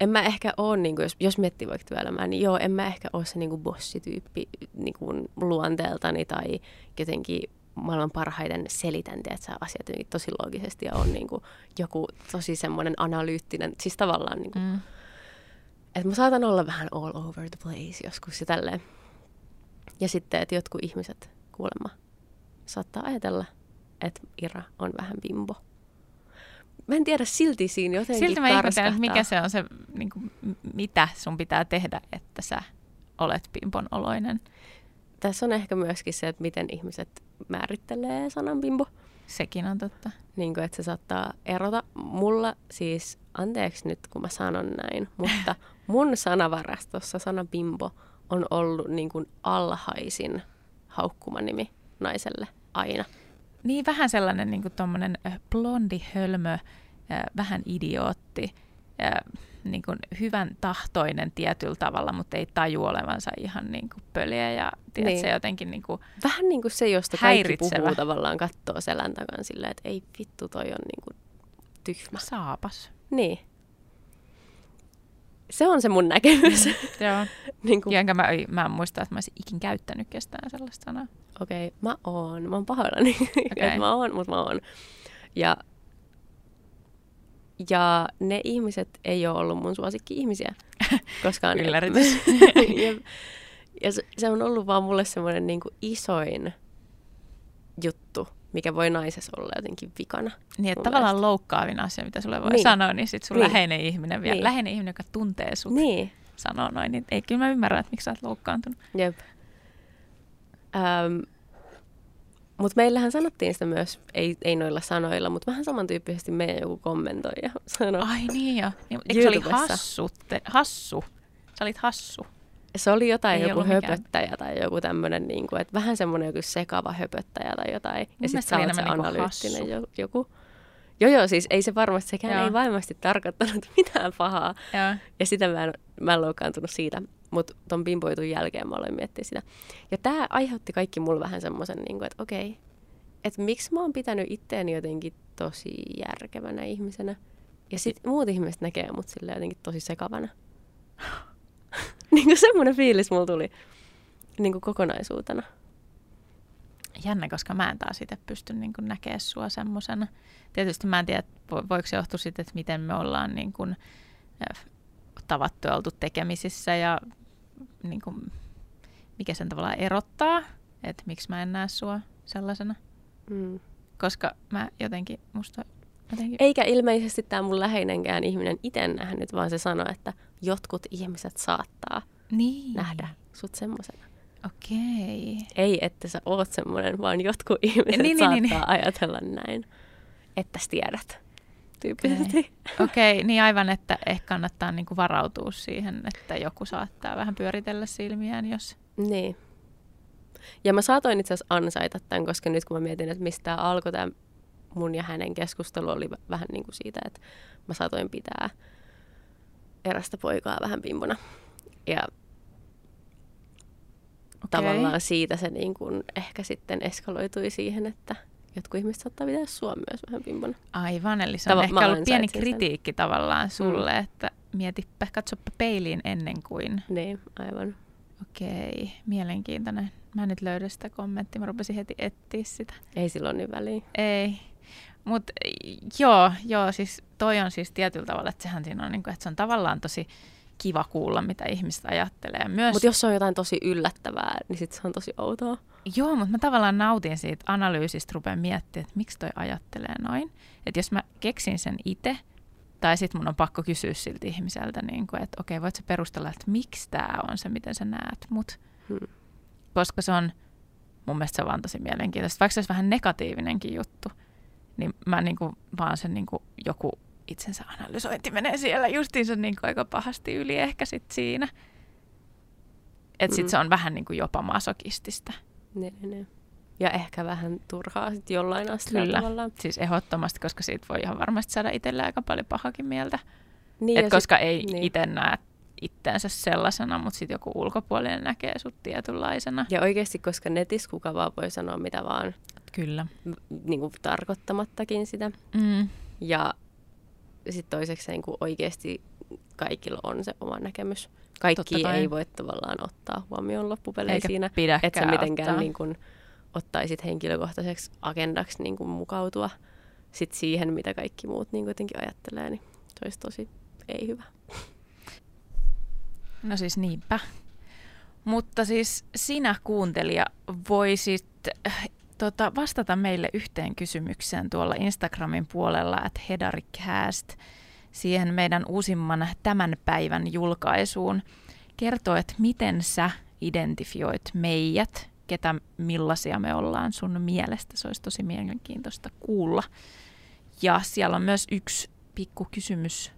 en mä ehkä ole, niin kun, jos, jos miettii vaikka työelämää, niin joo, en mä ehkä ole se niin kun bossityyppi niin kun luonteeltani tai jotenkin maailman parhaiten selitän, että sä asiat tosi loogisesti ja on niin kuin joku tosi semmoinen analyyttinen, siis tavallaan niin kuin, mm. että mä saatan olla vähän all over the place joskus ja tälleen. Ja sitten, että jotkut ihmiset kuulemma saattaa ajatella, että Ira on vähän bimbo. Mä en tiedä, silti siinä jotenkin Silti mä ihmettelen, mikä se on se, niin kuin, mitä sun pitää tehdä, että sä olet bimbon oloinen tässä on ehkä myöskin se, että miten ihmiset määrittelee sanan bimbo. Sekin on totta. Niin kuin, että se saattaa erota. Mulla siis, anteeksi nyt kun mä sanon näin, mutta mun sanavarastossa sana bimbo on ollut niin kuin alhaisin haukkumanimi naiselle aina. Niin, vähän sellainen niin kuin blondi hölmö, vähän idiootti niin kuin hyvän tahtoinen tietyllä tavalla, mutta ei taju olevansa ihan niin kuin pöliä ja tiedät, niin. se jotenkin niin kuin Vähän niin kuin se, josta kaikki puhuu tavallaan kattoo selän takan silleen, että ei vittu, toi on niin kuin tyhmä. Saapas. Niin. Se on se mun näkemys. Mm, joo. niin kuin... Ja enkä mä, mä en muista, että mä olisin ikin käyttänyt kestään sellaista sanaa. Okei, okay, mä oon. Mä oon pahoillani. Okay. mä oon, mutta mä oon. Ja ja ne ihmiset ei ole ollut mun suosikki-ihmisiä koskaan. Ylläritys. ja, ja se, se on ollut vaan mulle semmoinen niin isoin juttu, mikä voi naisessa olla jotenkin vikana. Niin, että tavallaan mielestä. loukkaavin asia, mitä sulle voi niin. sanoa, niin sitten sun niin. läheinen ihminen vielä, niin. läheinen ihminen, joka tuntee sut, niin. sanoo noin, niin ei kyllä mä ymmärrä, että miksi sä oot loukkaantunut. Jep. Um, mutta meillähän sanottiin sitä myös, ei, ei noilla sanoilla, mutta vähän samantyyppisesti meidän joku kommentoi ja sanoi. Ai niin jo. Niin, eikö se oli hassu? Te, hassu? Sä olit hassu. Se oli jotain ei joku höpöttäjä mikään. tai joku tämmöinen, niin kuin, että vähän semmoinen joku sekava höpöttäjä tai jotain. ja sitten sä oot se niinku analyyttinen joku. joku. Joo, joo, siis ei se varmasti, sekään joo. ei varmasti tarkoittanut mitään pahaa. Joo. Ja sitä mä en, mä en loukkaantunut siitä. Mutta ton bimboitun jälkeen mä aloin miettiä sitä. Ja tämä aiheutti kaikki mulle vähän semmoisen, niin että okei, että miksi mä oon pitänyt itteeni jotenkin tosi järkevänä ihmisenä. Ja sitten muut ihmiset näkee mut sille jotenkin tosi sekavana. niin kuin semmoinen fiilis mulla tuli niin kuin kokonaisuutena. Jännä, koska mä en taas itse pysty niin kuin näkemään sua semmoisena. Tietysti mä en tiedä, voiko se johtua siitä, että miten me ollaan niin kuin, tavattu ja oltu tekemisissä ja niin kuin, mikä sen tavallaan erottaa, että miksi mä en näe sua sellaisena. Mm. Koska mä jotenkin, musta jotenkin... Eikä ilmeisesti tämä mun läheinenkään ihminen itse nähnyt, vaan se sanoi, että jotkut ihmiset saattaa niin. nähdä sut semmoisena. Okei. Ei, että sä oot semmoinen, vaan jotkut ihmiset niin, niin, saattaa niin, niin. ajatella näin, että tiedät tyyppisesti. Okei, okay. niin aivan, että ehkä kannattaa niinku varautua siihen, että joku saattaa vähän pyöritellä silmiään, jos... Niin. Ja mä saatoin itse asiassa ansaita tämän, koska nyt kun mä mietin, että mistä tämä alkoi tämä mun ja hänen keskustelu oli vähän niin kuin siitä, että mä saatoin pitää erästä poikaa vähän pimpuna. Ja okay. tavallaan siitä se niin kuin ehkä sitten eskaloitui siihen, että jotkut ihmiset saattaa pitää sua myös vähän pimpona. Aivan, eli se on Tava- ehkä ollut pieni kritiikki sen. tavallaan sulle, mm. että mietipä, katsoppa peiliin ennen kuin. Niin, aivan. Okei, mielenkiintoinen. Mä en nyt löydä sitä kommenttia, mä rupesin heti etsiä sitä. Ei silloin niin väliä. Ei, mutta joo, joo, siis toi on siis tietyllä tavalla, että sehän siinä on, niin kuin, että se on tavallaan tosi kiva kuulla, mitä ihmiset ajattelee. Myös... Mutta jos se on jotain tosi yllättävää, niin sitten se on tosi outoa. Joo, mutta mä tavallaan nautin siitä analyysistä, rupean miettimään, että miksi toi ajattelee noin. Että jos mä keksin sen itse, tai sitten mun on pakko kysyä siltä ihmiseltä, niin kuin, että okei, voit sä perustella, että miksi tämä on se, miten sä näet mut. Hmm. Koska se on, mun mielestä se on vaan tosi mielenkiintoista. Vaikka se olisi vähän negatiivinenkin juttu, niin mä niin kuin, vaan sen niin kuin joku itsensä analysointi menee siellä justiinsa niin kuin aika pahasti yli ehkä sit siinä. Että mm. sit se on vähän niin kuin jopa masokistista. Ne, ne, ne. Ja ehkä vähän turhaa sitten jollain asteella Kyllä, tavallaan. siis ehdottomasti, koska siitä voi ihan varmasti saada itselle aika paljon pahakin mieltä. Niin, Et koska sit, ei niin. itse näe itteensä sellaisena, mutta sitten joku ulkopuolinen näkee sut tietynlaisena. Ja oikeasti, koska netissä kuka vaan voi sanoa mitä vaan Kyllä. niin kuin tarkoittamattakin sitä. Mm. Ja sitten toiseksi niin kuin oikeasti kaikilla on se oma näkemys. Kaikki ei voi tavallaan ottaa huomioon loppupeleissä Eikä siinä, että sä mitenkään ottaa. niin kuin, ottaisit henkilökohtaiseksi agendaksi niin kuin mukautua sit siihen, mitä kaikki muut niin kuin jotenkin ajattelee, niin se olisi tosi ei hyvä. No siis niinpä. Mutta siis sinä kuuntelija voisit tota, vastata meille yhteen kysymykseen tuolla Instagramin puolella, että Hedaricast, siihen meidän uusimman tämän päivän julkaisuun. Kertoo, että miten sä identifioit meidät, ketä millaisia me ollaan sun mielestä. Se olisi tosi mielenkiintoista kuulla. Ja siellä on myös yksi pikku kysymys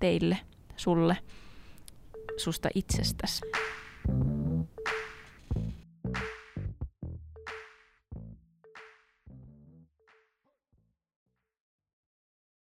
teille, sulle, susta itsestäsi.